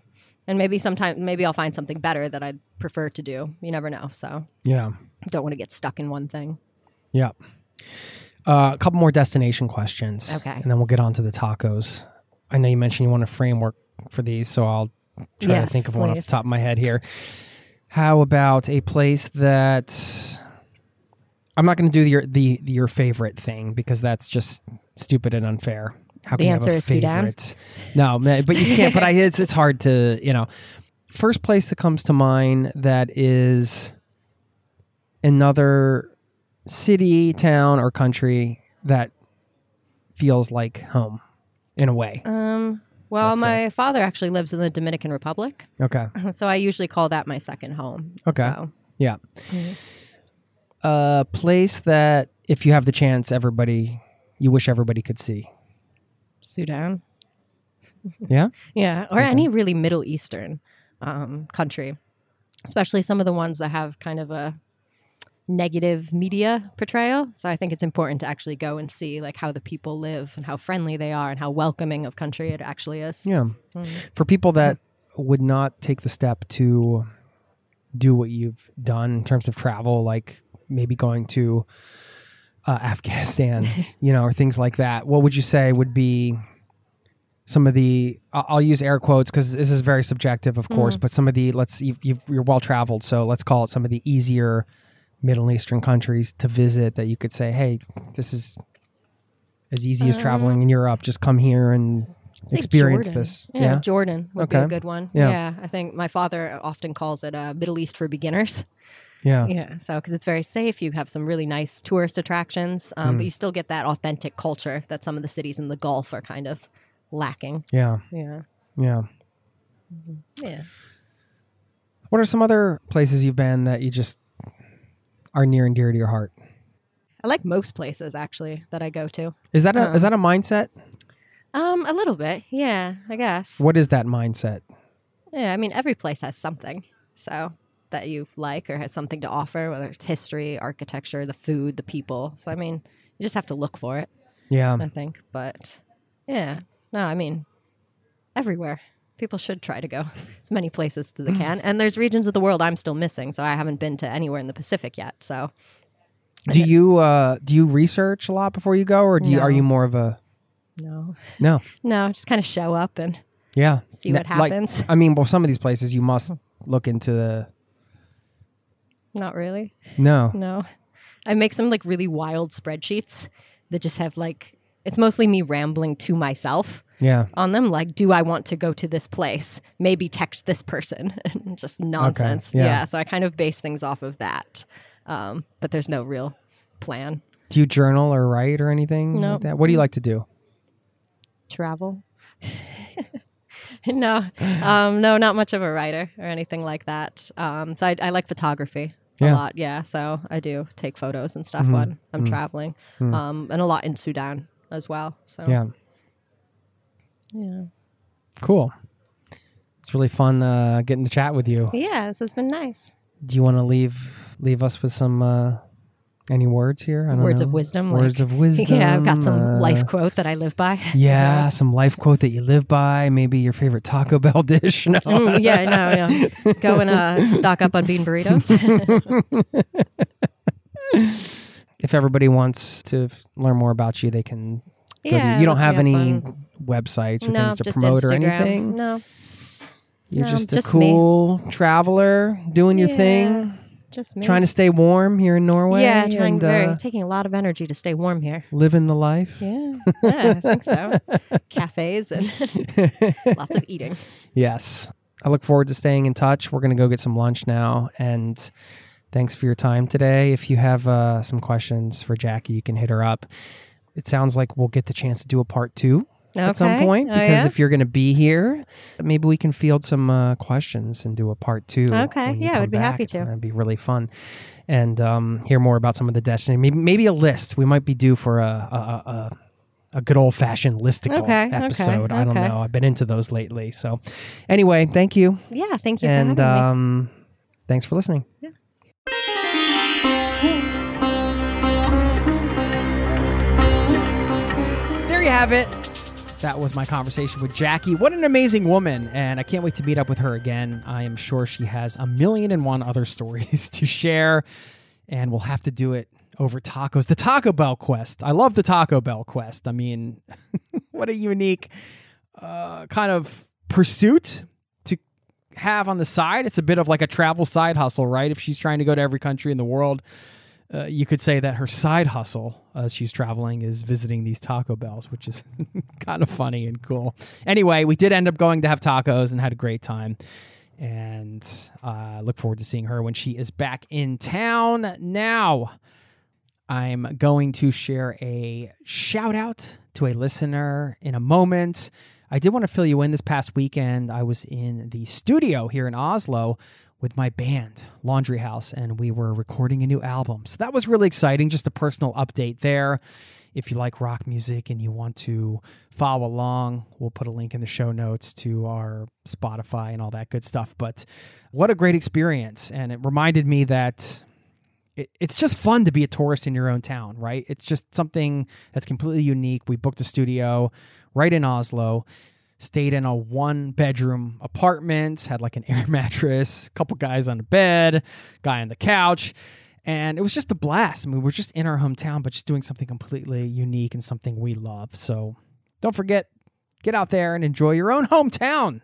And maybe sometime, maybe I'll find something better that I'd prefer to do. You never know. So Yeah, don't want to get stuck in one thing. yeah. Uh, a couple more destination questions. Okay. and then we'll get on to the tacos. I know you mentioned you want a framework for these, so I'll try to think of one off the top of my head here. How about a place that I'm not going to do your the your favorite thing because that's just stupid and unfair. How The can you have answer is Sudan? No, but you can't. but I, it's it's hard to you know. First place that comes to mind that is another city, town, or country that feels like home in a way. Um, well, Let's my father actually lives in the Dominican Republic, Okay. so I usually call that my second home. Okay. So, Yeah. Mm-hmm. A place that, if you have the chance, everybody, you wish everybody could see. Sudan. Yeah. Yeah, or any really Middle Eastern um, country, especially some of the ones that have kind of a negative media portrayal. So I think it's important to actually go and see like how the people live and how friendly they are and how welcoming of country it actually is. Yeah. Mm-hmm. For people that would not take the step to do what you've done in terms of travel, like maybe going to uh, Afghanistan, you know, or things like that, what would you say would be some of the? I'll use air quotes because this is very subjective, of course. But some of the let's you've, you've, you're well traveled, so let's call it some of the easier Middle Eastern countries to visit that you could say, hey, this is as easy as traveling in Europe. Just come here and experience Jordan. this. Yeah, Yeah. Jordan would be a good one. Yeah. Yeah. I think my father often calls it uh, Middle East for beginners. Yeah. Yeah, so because it's very safe, you have some really nice tourist attractions, um, Mm. but you still get that authentic culture that some of the cities in the Gulf are kind of lacking. Yeah. Yeah, Yeah. yeah. What are some other places you've been that you just are near and dear to your heart? I like most places actually that I go to. Is that a Um, is that a mindset? Um, a little bit, yeah, I guess. What is that mindset? Yeah, I mean every place has something, so that you like or has something to offer, whether it's history, architecture, the food, the people. So I mean, you just have to look for it. Yeah. I think. But yeah, no, I mean, everywhere. People should try to go as many places as they can. And there's regions of the world I'm still missing, so I haven't been to anywhere in the Pacific yet. So Do you uh do you research a lot before you go or do you are you more of a no, No. no, just kind of show up and Yeah. See what N- like- happens. I mean, well some of these places you must look into the not really. No. No, I make some like really wild spreadsheets that just have like it's mostly me rambling to myself Yeah. on them. Like, do I want to go to this place? Maybe text this person. just nonsense. yeah. yeah. So I kind of base things off of that. Um, but there's no real plan. Do you journal or write or anything No. like that? What do you like to do? Travel. no, um, no, not much of a writer or anything like that. Um, so I, I like photography Yeah. Mm-hmm. lot. Yeah. So I do take photos and stuff when I'm traveling, um, and a lot in Sudan as well. So Yeah. yeah. Cool. It's really fun uh, getting to chat with you. Yeah, this has been nice. Do you want to leave leave us with some uh, any words here? I don't Words know. of wisdom. Words like- of wisdom. Yeah, I've got some uh, life quote that I live by. Yeah, some life quote that you live by. Maybe your favorite Taco Bell dish. No. Mm, yeah, I know. Yeah. Go and uh, stock up on bean burritos. If everybody wants to learn more about you, they can. To, yeah, you don't have any on- websites or no, things to promote or anything. No, You're No, just a just me. cool traveler doing your Yeah, thing, just me. trying to stay warm here in Norway. yeah, trying and, very uh, taking a lot of energy to stay warm here. living the life. Yeah, yeah, I think so. Cafes and lots of eating. Yes. I look forward to staying in touch. We're going to go get some lunch now. And thanks for your time today. If you have uh, some questions for Jacqui, you can hit her up. It sounds like we'll get the chance to do a part two at some Okay. point Oh, because yeah? if you're going to be here, maybe we can field some uh, questions and do a part two. Okay. Yeah, I would be happy to. That'd be really fun. And um, hear more about some of the destiny. Maybe, maybe a list. We might be due for a, a, a, a a good old fashioned listicle Okay, okay, episode. I don't okay. know. I've been into those lately. So, anyway, thank you. Yeah, thank you and for having me. um, thanks for listening. There you have it. That was my conversation with Jacqui. What an amazing woman. And I can't wait to meet up with her again. I am sure she has a million and one other stories to share. And we'll have to do it over tacos. The Taco Bell quest. I love the Taco Bell quest. I mean, what a unique uh, kind of pursuit to have on the side. It's a bit of like a travel side hustle, right? If she's trying to go to every country in the world, uh, you could say that her side hustle as she's traveling is visiting these Taco Bells, which is kind of funny and cool. Anyway, we did end up going to have tacos and had a great time. And uh, look forward to seeing her when she is back in town. Now, I'm going to share a shout out to a listener in a moment. I did want to fill you in this past weekend. I was in the studio here in Oslo with my band, Laundry House, and we were recording a new album. So that was really exciting. Just a personal update there. If you like rock music and you want to follow along, we'll put a link in the show notes to our Spotify and all that good stuff. But what a great experience. And it reminded me that it, it's just fun to be a tourist in your own town, right? It's just something that's completely unique. We booked a studio right in Oslo, stayed in a one bedroom apartment, had like an air mattress, a couple guys on the bed, guy on the couch. And it was just a blast. I mean, we're just in our hometown, but just doing something completely unique and something we love. So don't forget, get out there and enjoy your own hometown.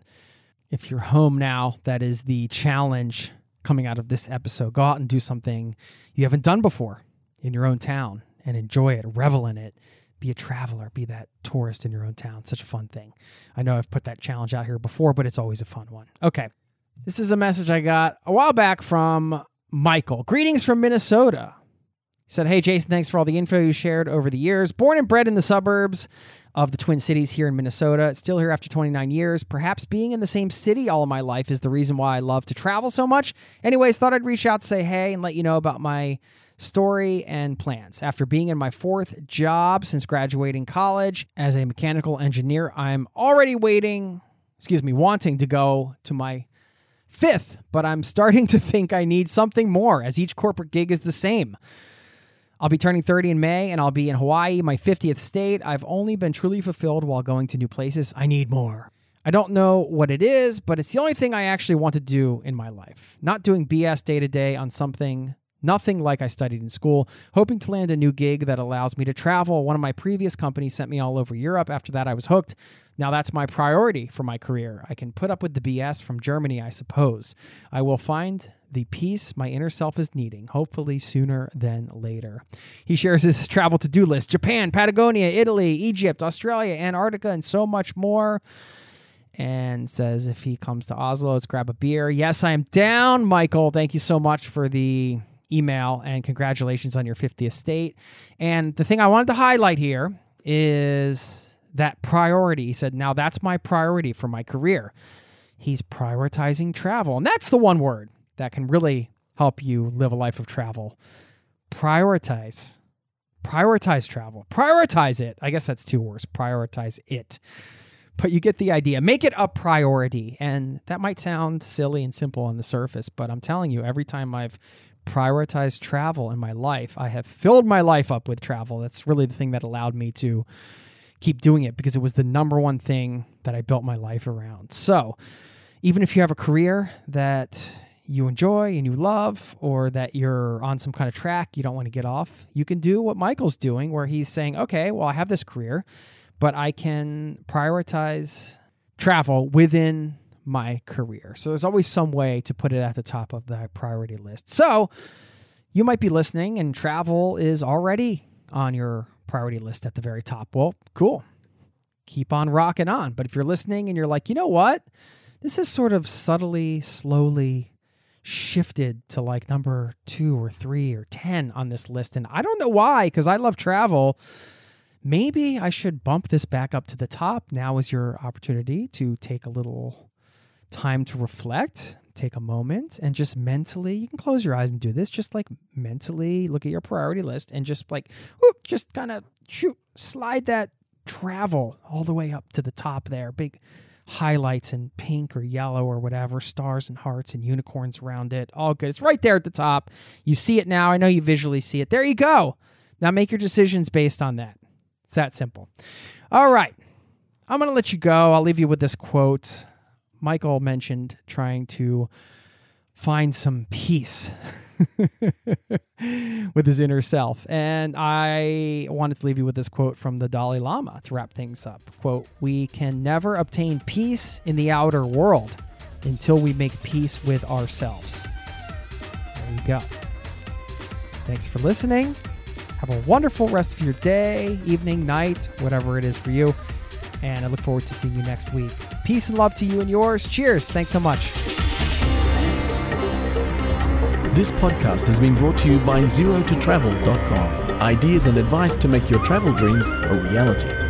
If you're home now, that is the challenge coming out of this episode. Go out and do something you haven't done before in your own town and enjoy it, revel in it. Be a traveler, be that tourist in your own town. Such a fun thing. I know I've put that challenge out here before, but it's always a fun one. Okay. This is a message I got a while back from Michael. Greetings from Minnesota. He said, Hey, Jason, thanks for all the info you shared over the years. Born and bred in the suburbs of the Twin Cities here in Minnesota, still here after 29 years. Perhaps being in the same city all of my life is the reason why I love to travel so much. Anyways, thought I'd reach out to say hey and let you know about my story and plans. After being in my fourth job since graduating college as a mechanical engineer, I'm already waiting, excuse me, wanting to go to my fifth, but I'm starting to think I need something more as each corporate gig is the same. I'll be turning 30 in May and I'll be in Hawaii, my 50th state. I've only been truly fulfilled while going to new places. I need more. I don't know what it is, but it's the only thing I actually want to do in my life. Not doing BS day to day on something Nothing like I studied in school, hoping to land a new gig that allows me to travel. One of my previous companies sent me all over Europe. After that, I was hooked. Now that's my priority for my career. I can put up with the BS from Germany, I suppose. I will find the peace my inner self is needing, hopefully sooner than later. He shares his travel to do list Japan, Patagonia, Italy, Egypt, Australia, Antarctica, and so much more. And says if he comes to Oslo, let's grab a beer. Yes, I am down, Michael. Thank you so much for the email and congratulations on your 50th state. And the thing I wanted to highlight here is that priority. He said, Now that's my priority for my career. He's prioritizing travel. And that's the one word that can really help you live a life of travel. Prioritize. Prioritize travel. Prioritize it. I guess that's two words. Prioritize it. But you get the idea. Make it a priority. And that might sound silly and simple on the surface, but I'm telling you, every time I've prioritized travel in my life. I have filled my life up with travel. That's really the thing that allowed me to keep doing it because it was the number one thing that I built my life around. So, even if you have a career that you enjoy and you love, or that you're on some kind of track you don't want to get off, you can do what Michael's doing, where he's saying, okay, well, I have this career, but I can prioritize travel within my career. So there's always some way to put it at the top of the priority list. So you might be listening and travel is already on your priority list at the very top. Well, cool. Keep on rocking on. But if you're listening and you're like, you know what? This is sort of subtly, slowly shifted to like number two or three or 10 on this list. And I don't know why, because I love travel. Maybe I should bump this back up to the top. Now is your opportunity to take a little time to reflect, take a moment, and just mentally, you can close your eyes and do this. Just like mentally look at your priority list and just like, whoop, just kind of shoot, slide that travel all the way up to the top there. Big highlights in pink or yellow or whatever, stars and hearts and unicorns around it. All good. It's right there at the top. You see it now. I know you visually see it. There you go. Now make your decisions based on that. It's that simple. All right. I'm going to let you go. I'll leave you with this quote. Michael mentioned trying to find some peace with his inner self. And I wanted to leave you with this quote from the Dalai Lama to wrap things up. Quote, "We can never obtain peace in the outer world until we make peace with ourselves." There you go. Thanks for listening. Have a wonderful rest of your day, evening, night, whatever it is for you. And I look forward to seeing you next week. Peace and love to you and yours. Cheers. Thanks so much. This podcast has been brought to you by ZeroToTravel.com. Ideas and advice to make your travel dreams a reality.